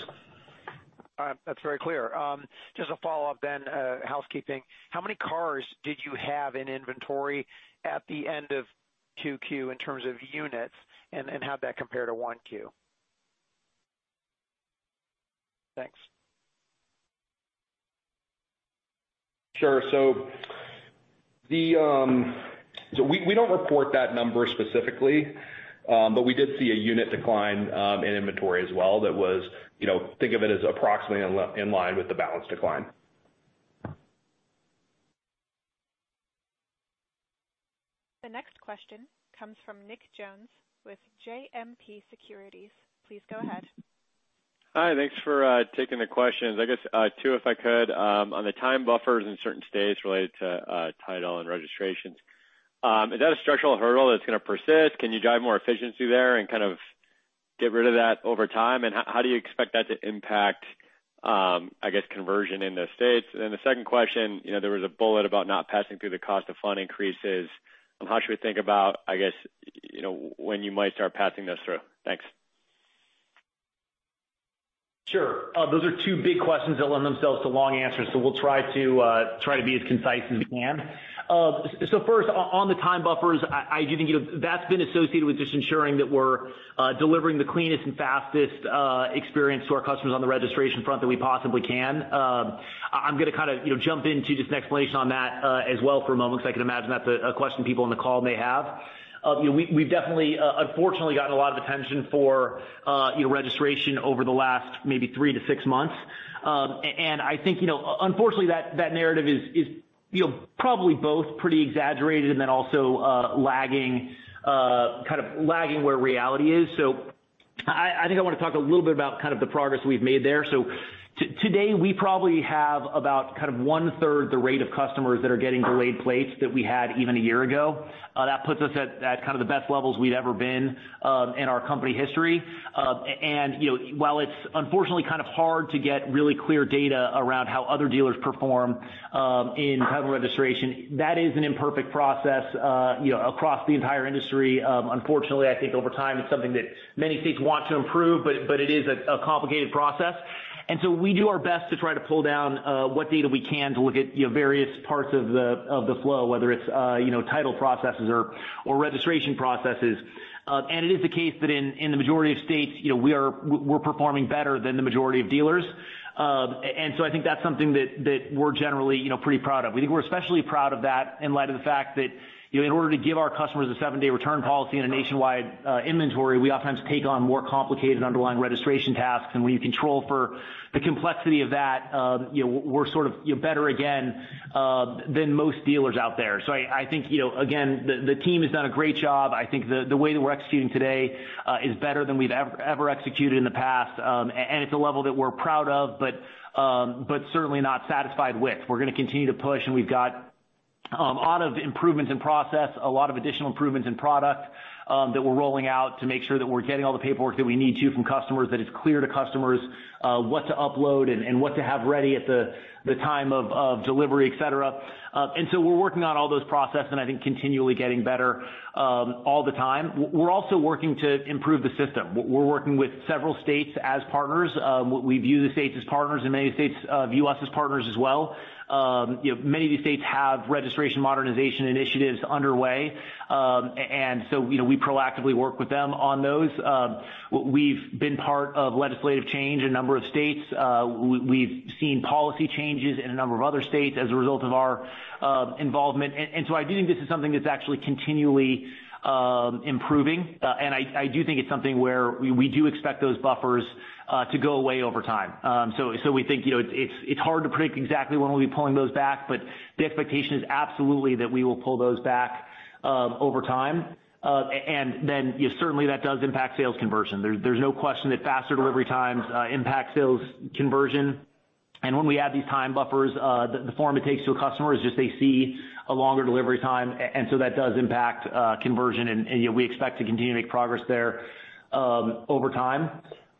All right. That's very clear. Um, just a follow-up then, housekeeping. How many cars did you have in inventory at the end of 2Q in terms of units, and how'd that compare to 1Q? Thanks. Sure. So the um so we don't report that number specifically, but we did see a unit decline in inventory as well that was, you know, think of it as approximately in line with the balance decline. The next question comes from Nick Jones with JMP Securities. Please go ahead. Hi. Thanks for uh, taking the questions. I guess uh, two, if I could. Um, on the time buffers in certain states related to uh, title and registrations, um, is that a structural hurdle that's going to persist? Can you drive more efficiency there and kind of get rid of that over time? And how do you expect that to impact, um, I guess, conversion in those states? And the second question, you know, there was a bullet about not passing through the cost of fund increases. How should we think about, I guess, you know, when you might start passing those through? Thanks. Sure. Uh, those are two big questions that lend themselves to long answers, so we'll try to uh try to be as concise as we can. Uh, so First, on the time buffers, I do think you know that's been associated with just ensuring that we're uh, delivering the cleanest and fastest experience to our customers on the registration front that we possibly can. Um, I'm going to kind of you know jump into just an explanation on that as well for a moment, because I can imagine that's a question people on the call may have. We've definitely, unfortunately, gotten a lot of attention for uh you know registration over the last maybe three to six months. Um and I think, you know uh unfortunately, that that narrative is is you know probably both pretty exaggerated and then also uh lagging uh kind of lagging where reality is. So I think I want to talk a little bit about kind of the progress we've made there. Today, we probably have about kind of one-third the rate of customers that are getting delayed plates that we had even a year ago. Uh that puts us at kind of the best levels we've ever been in our company history. Uh and you know, while it's unfortunately kind of hard to get really clear data around how other dealers perform um in title registration, that is an imperfect process uh, you know, across the entire industry. Um unfortunately, I think over time, it's something that many states want to improve, but but it is a complicated process. And so we do our best to try to pull down uh what data we can to look at various parts of the of the flow, whether it's uh you know title processes or or registration processes. Um and it is the case that in in the majority of states, you know, we're we're performing better than the majority of dealers. And so I think that's something that, that we're generally you know pretty proud of. We think we're especially proud of that in light of the fact that in order to give our customers a seven-day return policy and a nationwide inventory, we oftentimes take on more complicated underlying registration tasks. And when you control for the complexity of that, um, you know, we're sort of you know, better again uh than most dealers out there. So I think, you know, again, the team has done a great job. I think the way that we're executing today is better than we've ever executed in the past. Um and it's a level that we're proud of, but um but certainly not satisfied with. We're going to continue to push, and we've got Um, a lot of improvements in process, a lot of additional improvements in product um, that we're rolling out to make sure that we're getting all the paperwork that we need to from customers, that it's clear to customers uh, what to upload and what to have ready at the time of delivery, et cetera. Uh, we're working on all those processes and I think continually getting better um, all the time. We're also working to improve the system. We're working with several states as partners. Um, we view the states as partners, and many states uh, view us as partners as well. Um, many of these states have registration modernization initiatives underway. And so we proactively work with them on those. We've been part of legislative change in a number of states. Uh, we've seen policy changes in a number of other states as a result of our involvement. And so I do think this is something that's actually continually um improving. Uh and I do think it's something where we do expect those buffers uh to go away over time. Um so so we think you know it's hard to predict exactly when we'll be pulling those back, but the expectation is absolutely that we will pull those back over time. Uh and then you certainly that does impact sales conversion. There's there's no question that faster delivery times impact sales conversion. And when we add these time buffers, uh the form it takes to a customer is just they see a longer delivery time, and so that does impact uh conversion, and and we expect to continue to make progress there um over time.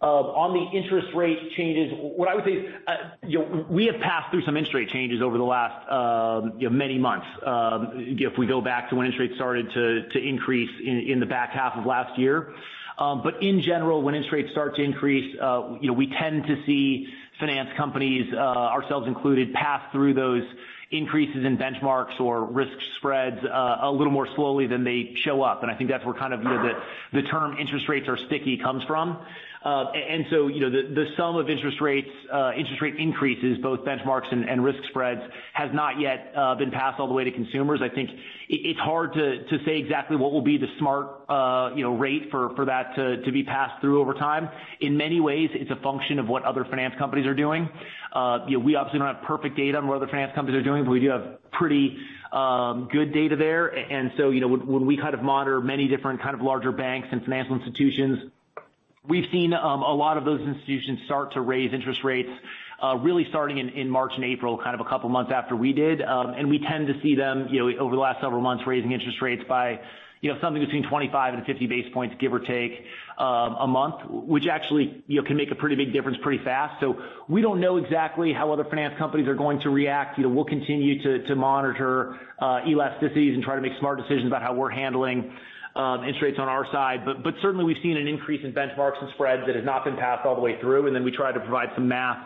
Uh on the interest rate changes, what I would say is, we have passed through some interest rate changes over the last um you know many months. Um if we go back to when interest rates started to to increase in the back half of last year. Um but in general, when interest rates start to increase, uh you know, we tend to see finance companies, uh ourselves included, pass through those increases in benchmarks or risk spreads a little more slowly than they show up. And I think that's where kind of you know the term interest rates are sticky comes from. The the sum of interest rates, uh interest rate increases, both benchmarks and risk spreads, has not yet uh been passed all the way to consumers. I think it's hard to say exactly what will be the smart uh you know rate for for that to be passed through over time. In many ways, it's a function of what other finance companies are doing. Uh you know, we obviously don't have perfect data on what other finance companies are doing, but we do have pretty um good data there. And so, you know, when we kind of monitor many different kind of larger banks and financial institutions, we've seen a lot of those institutions start to raise interest rates, really starting in March and April, kind of a couple months after we did. Um and we tend to see them, you know, over the last several months, raising interest rates by you know something between 25 and 50 basis points, give or take, um, a month, which actually you know can make a pretty big difference pretty fast. So we don't know exactly how other finance companies are going to react. You know, we'll continue to monitor uh elasticities and try to make smart decisions about how we're handling Um, interest rates on our side. But certainly, we've seen an increase in benchmarks and spreads that has not been passed all the way through, and then we try to provide some math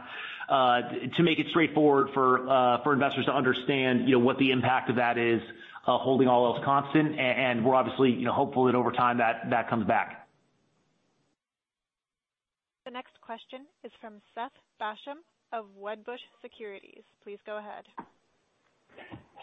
uh, to make it straightforward for uh, investors to understand what the impact of that is, uh, holding all else constant. And we're obviously hopeful that over time that comes back. The next question is from Seth Basham of Wedbush Securities. Please go ahead.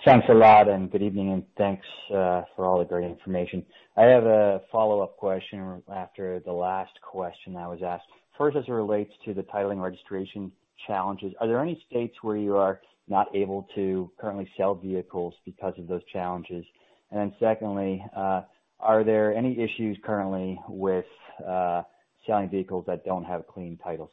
Thanks a lot, and good evening, and thanks uh, for all the great information. I have a follow-up question after the last question that was asked. First, as it relates to the titling registration challenges, are there any states where you are not able to currently sell vehicles because of those challenges? And then secondly, uh, are there any issues currently with uh, selling vehicles that don't have clean titles?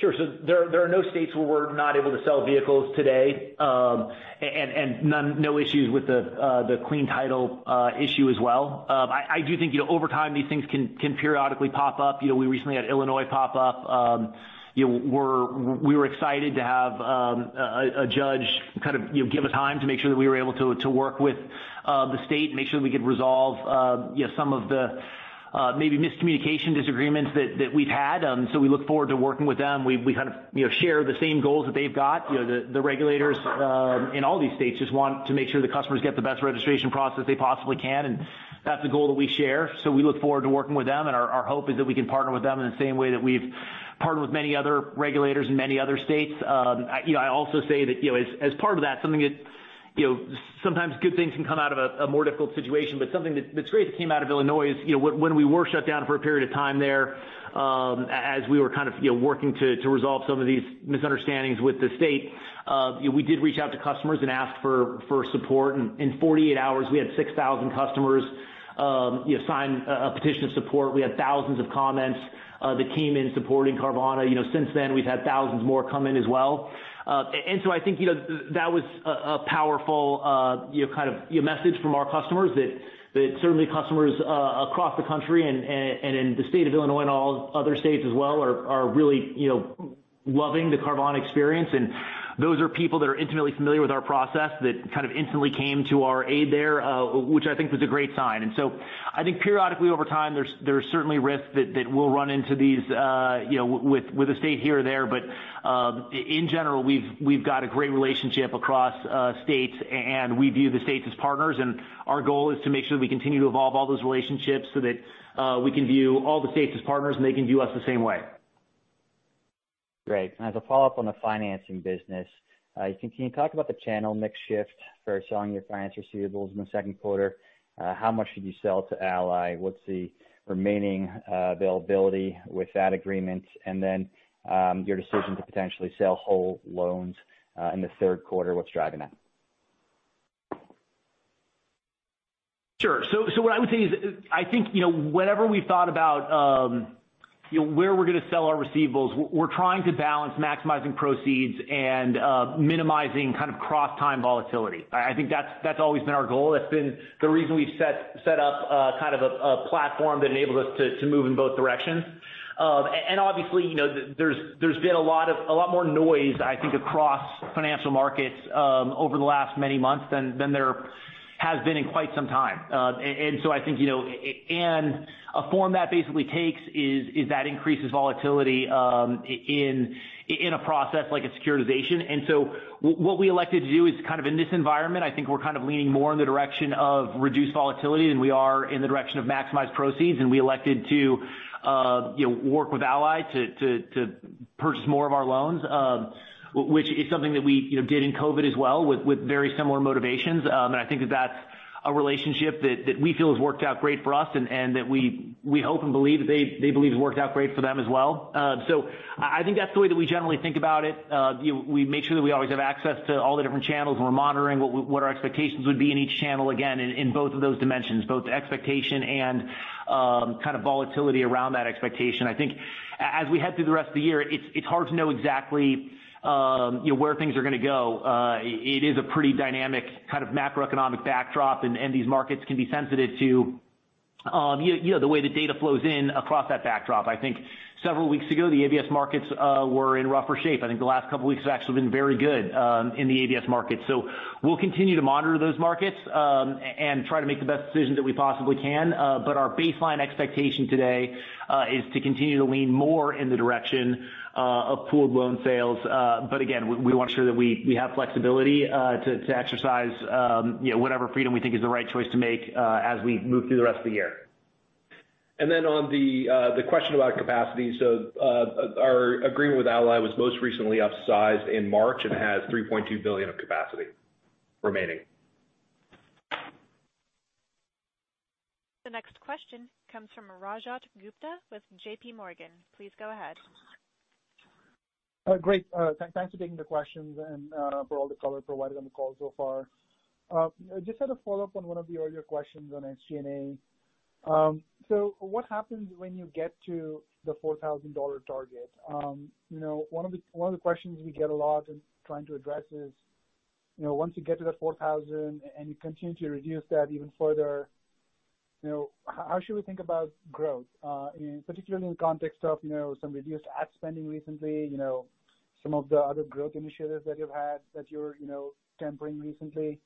Sure. So there are no states where we're not able to sell vehicles today, Um and no issues with the uh, the clean title uh, issue as well. Um, I do think, you know, over time, these things can periodically pop up. You know, we recently had Illinois pop up. Um, you know, we were excited to have um, a judge kind of, you know, give us time to make sure that we were able to work with uh, the state and make sure we could resolve you know, some of the maybe miscommunication disagreements that that we've had. Um so we look forward to working with them. We we kind of you know share the same goals that they've got. You know, the the regulators in all these states just want to make sure the customers get the best registration process they possibly can, and that's a goal that we share. So we look forward to working with them, and our hope is that we can partner with them in the same way that we've partnered with many other regulators in many other states. Um I you know I also say that you know as, as part of that, something that, sometimes good things can come out of a more difficult situation, but something that's great that came out of Illinois is you know, when we were shut down for a period of time there, as we were kind of you know working to resolve some of these misunderstandings with the state, uh, we did reach out to customers and ask for support. And in 48 hours, we had 6,000 customers um sign a petition of support. We had thousands of comments uh that came in supporting Carvana. You know, since then, we've had thousands more come in as well. I think you know, that was a powerful uh you know kind of message from our customers that certainly customers across the country and in the state of Illinois and all other states as well are really you know, loving the Carvana experience. Those are people that are intimately familiar with our process that kind of instantly came to our aid there, which I think was a great sign. And so I think periodically over time, there's certainly risks that we'll run into these uh you know, w with a state here or there. But uh in general, we've we've got a great relationship across states, and we view the states as partners, and our goal is to make sure that we continue to evolve all those relationships so that we can view all the states as partners, and they can view us the same way. Great. And as a follow-up on the financing business, uh, can you talk about the channel mix shift for selling your finance receivables in the second quarter? Uh, how much did you sell to Ally? What's the remaining uh, availability with that agreement? And then um your decision to potentially sell whole loans in the third quarter, what's driving that? Sure. So so what I would say is, I think, you know, whenever we've thought about um, where we're going to sell our receivables, we're trying to balance maximizing proceeds and uh, minimizing kind of cross-time volatility. I think that's that's always been our goal. That's been the reason we've set set up uh, kind of a platform that enables us to move in both directions. Um and obviously, you know, there's there's been a lot of a lot more noise, I think, across financial markets um, over the last many months than than there has been in quite some time. Um and so I think, you know, and a form that basically takes is is that increases volatility um in in a process like a securitization. And so what we elected to do is kind of in this environment, I think we're kind of leaning more in the direction of reduced volatility than we are in the direction of maximized proceeds. And we elected to uh you know work with Ally to to purchase more of our loans, which is something that we did in COVID as well with very similar motivations. Um and I think that that's a relationship that we feel has worked out great for us and that we hope and believe that they believe has worked out great for them as well. Um so I think that's the way that we generally think about it. We make sure that we always have access to all the different channels, and we're monitoring what our expectations would be in each channel, again, in both of those dimensions, both expectation and kind of volatility around that expectation. I think as we head through the rest of the year, it's hard to know exactly where things are going to go. It is a pretty dynamic kind of macroeconomic backdrop, and these markets can be sensitive to um, you, you know, the way the data flows in across that backdrop. I think several weeks ago, the ABS markets uh, were in rougher shape. I think the last couple weeks have actually been very good in the ABS market. So we'll continue to monitor those markets and try to make the best decisions that we possibly can. Uh, but our baseline expectation today uh, is to continue to lean more in the direction of pooled loan sales. Uh but again, we want to ensure that we have flexibility uh, to exercise um, whatever freedom we think is the right choice to make uh, as we move through the rest of the year. And then on the uh, question about capacity, so our agreement with Ally was most recently upsized in March and has 3.2 billion of capacity remaining. The next question comes from Rajat Gupta with JPMorgan. Please go ahead. Uh, great. Uh, thanks for taking the questions and uh, for all the color provided on the call so far. Just had a follow-up on one of the earlier questions on SG&A. Um, so, what happens when you get to the $4,000 target? Um, one of the questions we get a lot in trying to address is, once you get to that 4,000 and you continue to reduce that even further, how should we think about growth? Particularly in the context of some reduced ad spending recently, some of the other growth initiatives that you've had that you're you know, tempering recently.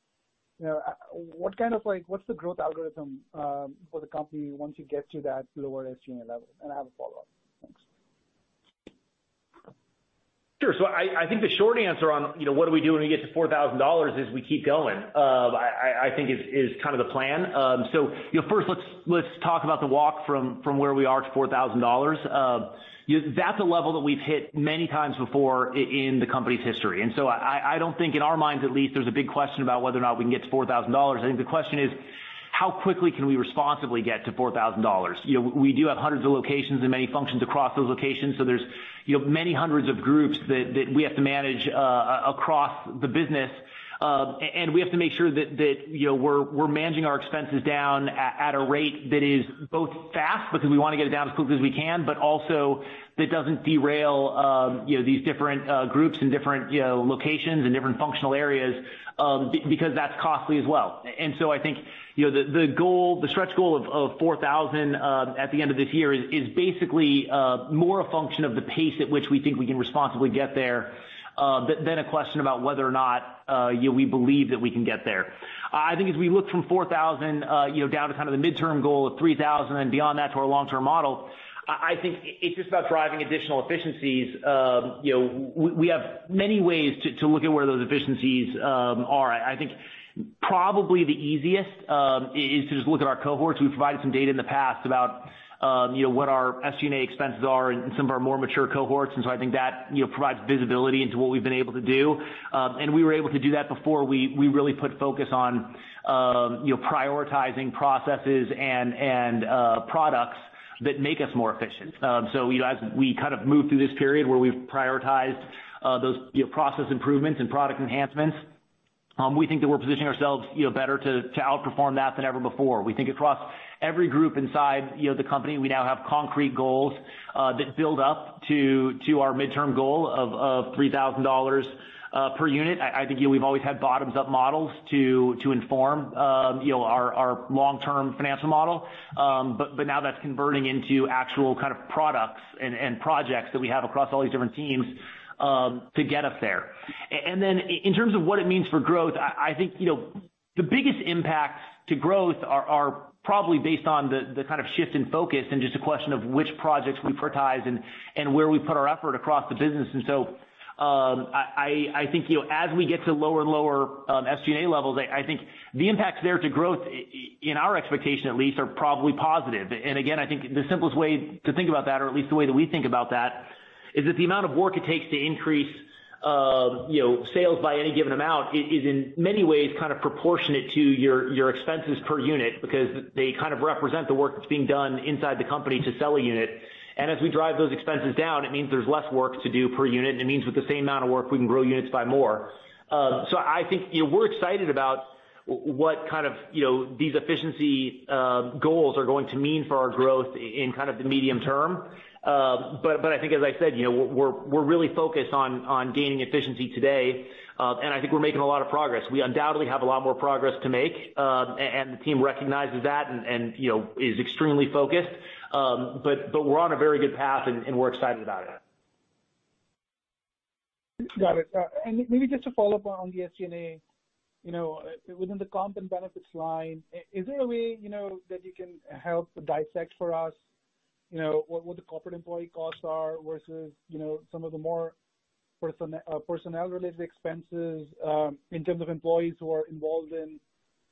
You know, what kind of like, what's the growth algorithm um, for the company once you get to that lower SG&A level? And I have a follow-up. Thanks. Sure. I I think the short answer on you know, what do we do when we get to $4,000 is we keep going, uh, I think is is kind of the plan. Um, first let's let's talk about the walk from where we are to $4,000. Uh, that's a level that we've hit many times before in the company's history. And so I I don't think in our minds at least, there's a big question about whether or not we can get to $4,000. I think the question is how quickly can we responsibly get to $4,000? You know, we do have hundreds of locations and many functions across those locations, so there's you know, many hundreds of groups that that we have to manage uh, across the business. Um and we have to make sure that that, you know, we're we're managing our expenses down at a rate that is both fast because we want to get it down as quickly as we can, but also that doesn't derail um, you know, these different uh, groups and different you know, locations and different functional areas um, because that's costly as well. And so I think the the goal, the stretch goal of $4,000 at the end of this year is is basically uh more a function of the pace at which we think we can responsibly get there uh than a question about whether or not uh you we believe that we can get there. I think as we look from $4,000 down to kind of the midterm goal of 3,000 and beyond that to our long-term model, I think it's just about driving additional efficiencies. Um, you know, we have many ways to to look at where those efficiencies um are. I think probably the easiest um is to just look at our cohorts. We've provided some data in the past about um you know what our SG&A expenses are in some of our more mature cohorts. And so I think that you know provides visibility into what we've been able to do. Um and we were able to do that before we we really put focus on um you know prioritizing processes and and uh products that make us more efficient. Um so you know as we kind of move through this period where we've prioritized uh those you know process improvements and product enhancements, we think that we're positioning ourselves you know better to to outperform that than ever before. We think across every group inside you know the company, we now have concrete goals uh that build up to to our midterm goal of $3,000 per unit. I think we've always had bottoms-up models to inform um you know our long-term financial model. Um but but now that's converting into actual kind of products and projects that we have across all these different teams to get us there. And then in terms of what it means for growth, I think you know the biggest impacts to growth are probably based on the kind of shift in focus and just a question of which projects we prioritize and where we put our effort across the business. And so um I I think you know as we get to lower and lower SG&A levels, I think the impacts there to growth, in our expectation at least, are probably positive. And again, I think the simplest way to think about that, or at least the way that we think about that, is that the amount of work it takes to increase uh you know sales by any given amount is in many ways kind of proportionate to your your expenses per unit because they kind of represent the work that's being done inside the company to sell a unit. And as we drive those expenses down, it means there's less work to do per unit, and it means with the same amount of work, we can grow units by more. Um so I think you know we're excited about what kind of you know these efficiency uh goals are going to mean for our growth in kind of the medium term. I think, as I said, you know, we're really focused on gaining efficiency today. Uh and I think we're making a lot of progress. We undoubtedly have a lot more progress to make, and the team recognizes that and you know is extremely focused. Um but but we're on a very good path, and we're excited about it. Got it. Uh and maybe just to follow up on the SG&A, you know, within the comp and benefits line, is there a way you know, that you can help dissect for us what what the corporate employee costs are versus you know, some of the more personnel-related expenses in terms of employees who are involved in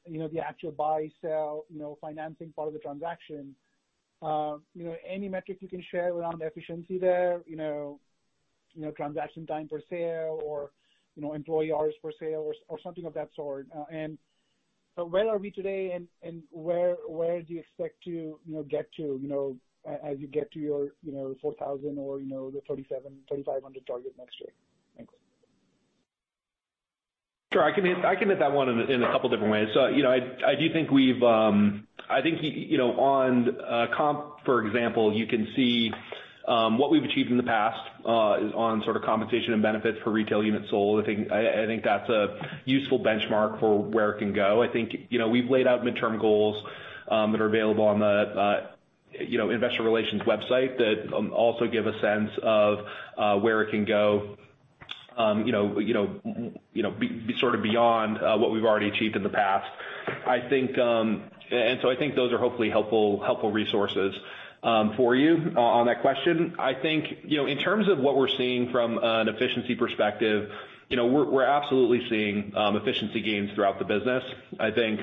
you know, the actual buy, sell, you know, financing part of the transaction? You know, any metric you can share around efficiency there, you know, you know, transaction time per sale or you know, employee hours per sale or something of that sort? And where are we today, and where do you expect to you know, get to as you get to your you know, 4,000 or you know, the 3,500 target next year? Thanks. Sure. I can hit that one in a couple different ways. So you know, I do think we've, um I think, you know, on uh, comp, for example, you can see um, what we've achieved in the past uh, on sort of compensation and benefits per retail unit sold. I think I think that's a useful benchmark for where it can go. I think you know, we've laid out midterm goals um, that are available on the uh, investor relations website that um, also give a sense of uh, where it can go um you know you know you know be sort of beyond uh, what we've already achieved in the past. I think um and so I think those are hopefully helpful helpful resources um, for you uh, on that question. I think you know in terms of what we're seeing from an efficiency perspective, you know, we're we're absolutely seeing um, efficiency gains throughout the business. I think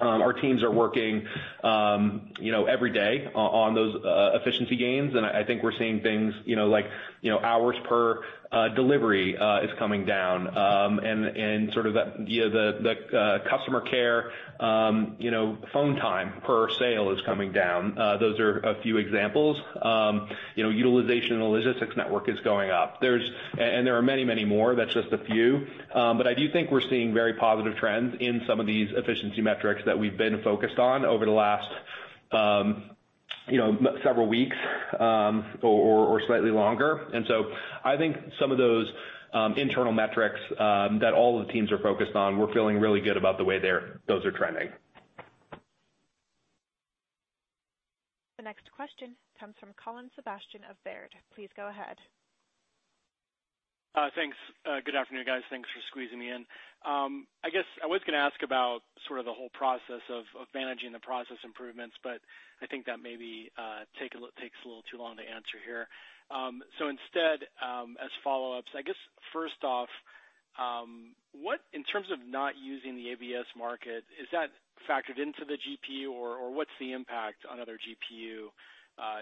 our teams are working um you know, every day on those efficiency gains, and I think we're seeing things you know, like hours per uh delivery uh is coming down, Um and and sort of that, you know, the the, uh, customer care um you know, phone time per sale is coming down. Uh those are a few examples. Um you know, utilization in the logistics network is going up. There's and there are many many more. That's just a few. Um but I do think we're seeing very positive trends in some of these efficiency metrics that we've been focused on over the last several weeks um, or slightly longer. And so I think some of those um, internal metrics um, that all of the teams are focused on, we're feeling really good about the way those are trending. The next question comes from Colin Sebastian of Baird. Please go ahead. Uh, thanks. Uh, good afternoon, guys. Thanks for squeezing me in. Um, I guess I was going to ask about sort of the whole process of managing the process improvements, but I think that maybe uh, takes a little too long to answer here. Um so instead, um, as follow-ups, I guess first off, um, what in terms of not using the ABS market, is that factored into the GPU, or what's the impact on other GPU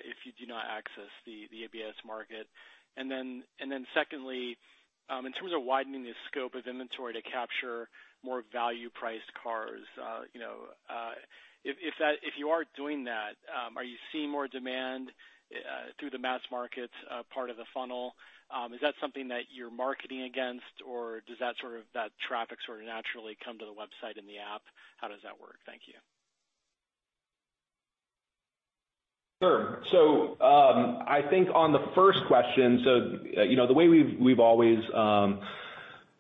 if you do not access the ABS market? Secondly, um, in terms of widening the scope of inventory to capture more value-priced cars, uh, you know, uh If that if you are doing that, um, are you seeing more demand uh, through the mass market uh, part of the funnel? Um, is that something that you're marketing against, or does that sort of that traffic sort of naturally come to the website and the app? How does that work? Thank you. Sure. So um I think on the first question, so uh you know, the way we've we've always um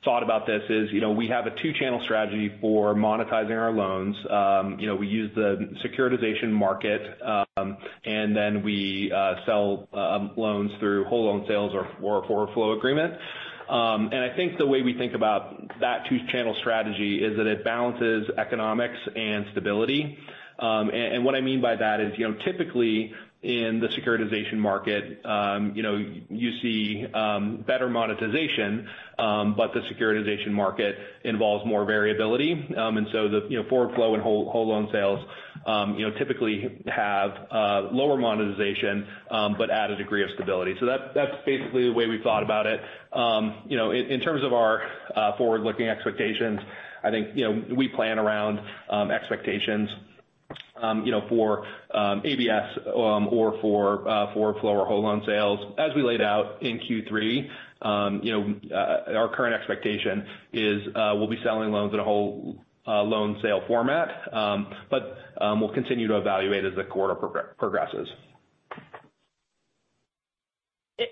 thought about this is you know we have a two-channel strategy for monetizing our loans. Um you know, we use the securitization market, um and then we uh sell loans through whole loan sales or forward flow agreement. Um and I think the way we think about that two-channel strategy is that it balances economics and stability. And what I mean by that is, you know, typically in the securitization market, um you know, you see um better monetization, um but the securitization market involves more variability. Um and so the you know, forward flow and whole whole loan sales um you know, typically have uh lower monetization, um but add a degree of stability. So that that's basically the way we thought about it. Um you know, in terms of our forward-looking expectations, I think you know, we plan around um expectations Um, for um, ABS um, or for uh, forward flow or whole loan sales. As we laid out in Q3, you know, uh, our current expectation is uh, we'll be selling loans in a whole loan sale format. But we'll continue to evaluate as the quarter progresses.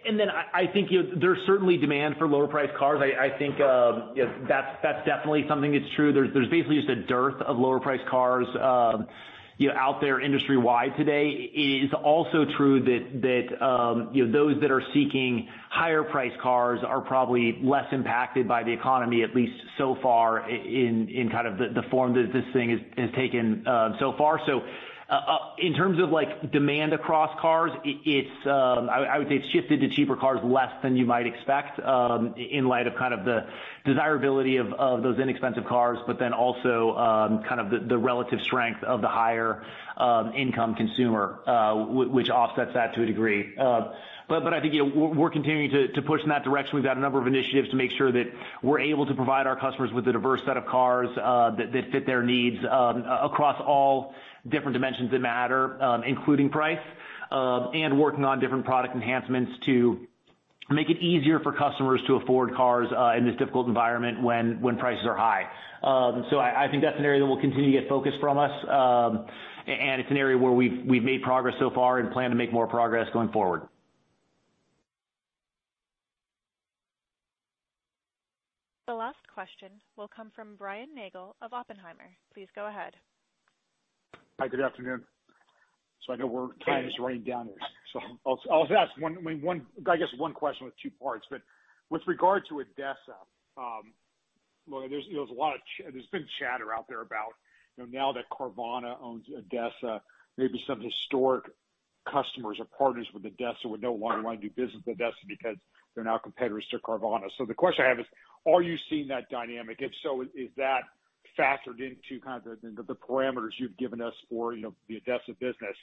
And then I think there's certainly demand for lower priced cars. I think that's definitely something that's true. There's basically just a dearth of lower priced cars out there industry-wide today. It is also true that that um you know those that are seeking higher priced cars are probably less impacted by the economy, at least so far in in kind of the form that this thing has taken so far. In terms of like demand across cars, it's, um I would say it's shifted to cheaper cars less than you might expect um in light of kind of the desirability of those inexpensive cars, but then also um kind of the relative strength of the higher income consumer, uh, which offsets that to a degree. But I think you know, we're continuing to push in that direction. We've got a number of initiatives to make sure that we're able to provide our customers with a diverse set of cars uh that fit their needs across all different dimensions that matter, including price, and working on different product enhancements to make it easier for customers to afford cars in this difficult environment when when prices are high. Um so I think that's an area that will continue to get focus from us. Um and it's an area where we've we've made progress so far and plan to make more progress going forward. The last question will come from Brian Nagel of Oppenheimer. Please go ahead. Hi, good afternoon. So I know time is running down here. So I'll ask one I mean one I guess one question with two parts. But with regard to ADESA, um, look, there's there's a lot of there's been chatter out there about you know now that Carvana owns ADESA, maybe some historic customers or partners with ADESA would no longer want to do business with ADESA because they're now competitors to Carvana. So the question I have is, are you seeing that dynamic? If so, is that factored into kind of the parameters you've given us for you know, the ADESA business?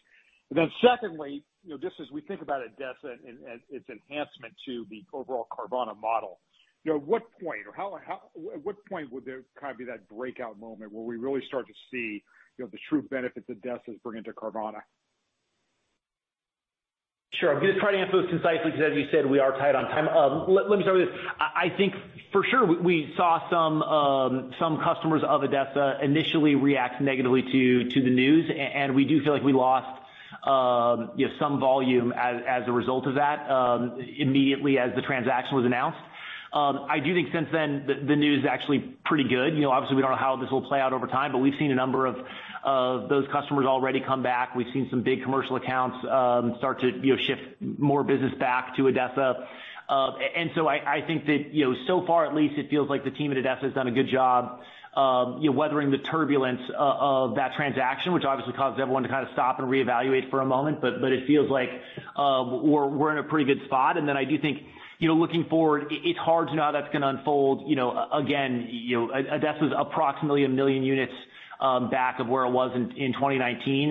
Secondly, you know, just as we think about ADESA and its enhancement to the overall Carvana model, you know, at what point or how how at what point would there kind of be that breakout moment where we really start to see you know, the true benefits ADESA is bringing to Carvana? Sure. I'm going to try to answer those concisely because as you said, we are tight on time. Let me start with this. I think for sure we saw some um some customers of ADESA initially react negatively to the news, and we do feel like we lost um some volume as a result of that um immediately as the transaction was announced. I do think since then, the news is actually pretty good. You know, obviously, we don't know how this will play out over time, but we've seen a number of uh those customers already come back. We've seen some big commercial accounts um start to you know, shift more business back to ADESA. Uh and so I I think that you know, so far at least, it feels like the team at ADESA has done a good job um you know, weathering the turbulence of that transaction, which obviously caused everyone to kind of stop and reevaluate for a moment. But but it feels like uh we're we're in a pretty good spot. And then I do think, looking forward, it's hard to know how that's going to unfold. You know, uh again, ADESA is approximately 1 million units back of where it was in 2019.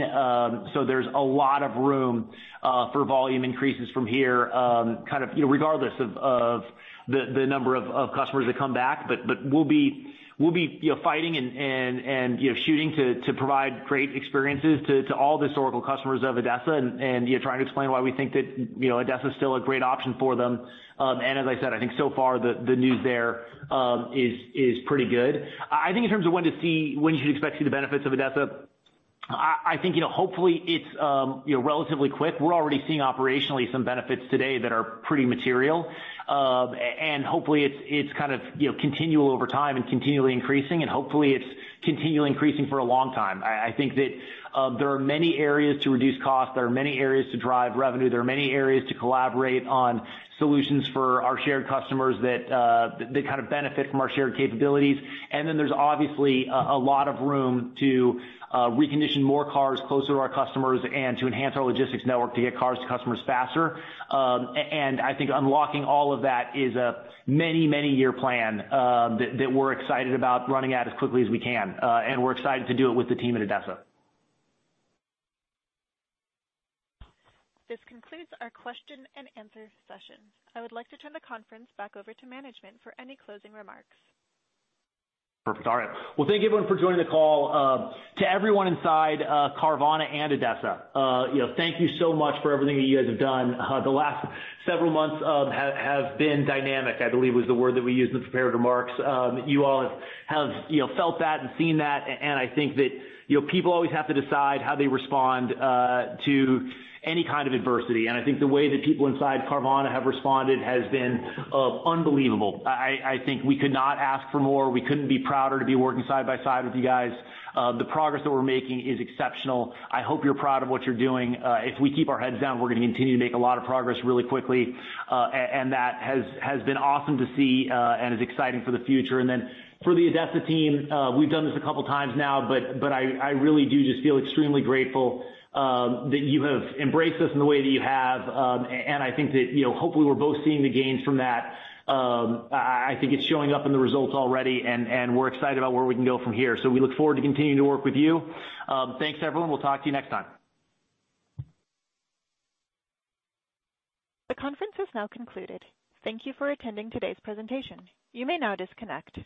There's a lot of room for volume increases from here um kind of you know, regardless of the number of customers that come back. But but we'll we'll be you know, fighting and you know, shooting to to provide great experiences to all the historical customers of ADESA and you know, trying to explain why we think that you know, ADESA is still a great option for them. Um and as I said, I think so far the news there is pretty good. I think in terms of when to see when you should expect to see the benefits of ADESA, I think you know, hopefully it's um you know, relatively quick. We're already seeing operationally some benefits today that are pretty material. Hopefully it's it's kind of you know continual over time and continually increasing, and hopefully it's continually increasing for a long time. I think that uh there are many areas to reduce costs. There are many areas to drive revenue. There are many areas to collaborate on solutions for our shared customers that uh that kind of benefit from our shared capabilities. And then there's obviously a lot of room to recondition more cars closer to our customers and to enhance our logistics network to get cars to customers faster. Um and I think unlocking all of that is a many many year plan that we're excited about running at as quickly as we can. Uh and we're excited to do it with the team at ADESA. This concludes our question and answer session. I would like to turn the conference back over to management for any closing remarks. Perfect. All right. Well, thank you everyone for joining the call. Uh, to everyone inside uh Carvana and ADESA, thank you so much for everything that you guys have done. Uh the last several months have been dynamic, I believe was the word that we used in the prepared remarks. Um you all have you know felt that and seen that, and I think that people always have to decide how they respond uh to any kind of adversity. And I think the way that people inside Carvana have responded has been uh unbelievable. I I think we could not ask for more. We couldn't be prouder to be working side by side with you guys. Uh the progress that we're making is exceptional. I hope you're proud of what you're doing. If we keep our heads down, we're going to continue to make a lot of progress really quickly. Uh and that has has been awesome to see and is exciting for the future. For the ADESA team, uh, we've done this a couple times now, but I really do just feel extremely grateful um, that you have embraced us in the way that you have. Um and I think that hopefully we're both seeing the gains from that. Um, I think it's showing up in the results already, and we're excited about where we can go from here. So we look forward to continuing to work with you. Um, thanks, everyone. We'll talk to you next time. The conference has now concluded. Thank you for attending today's presentation. You may now disconnect.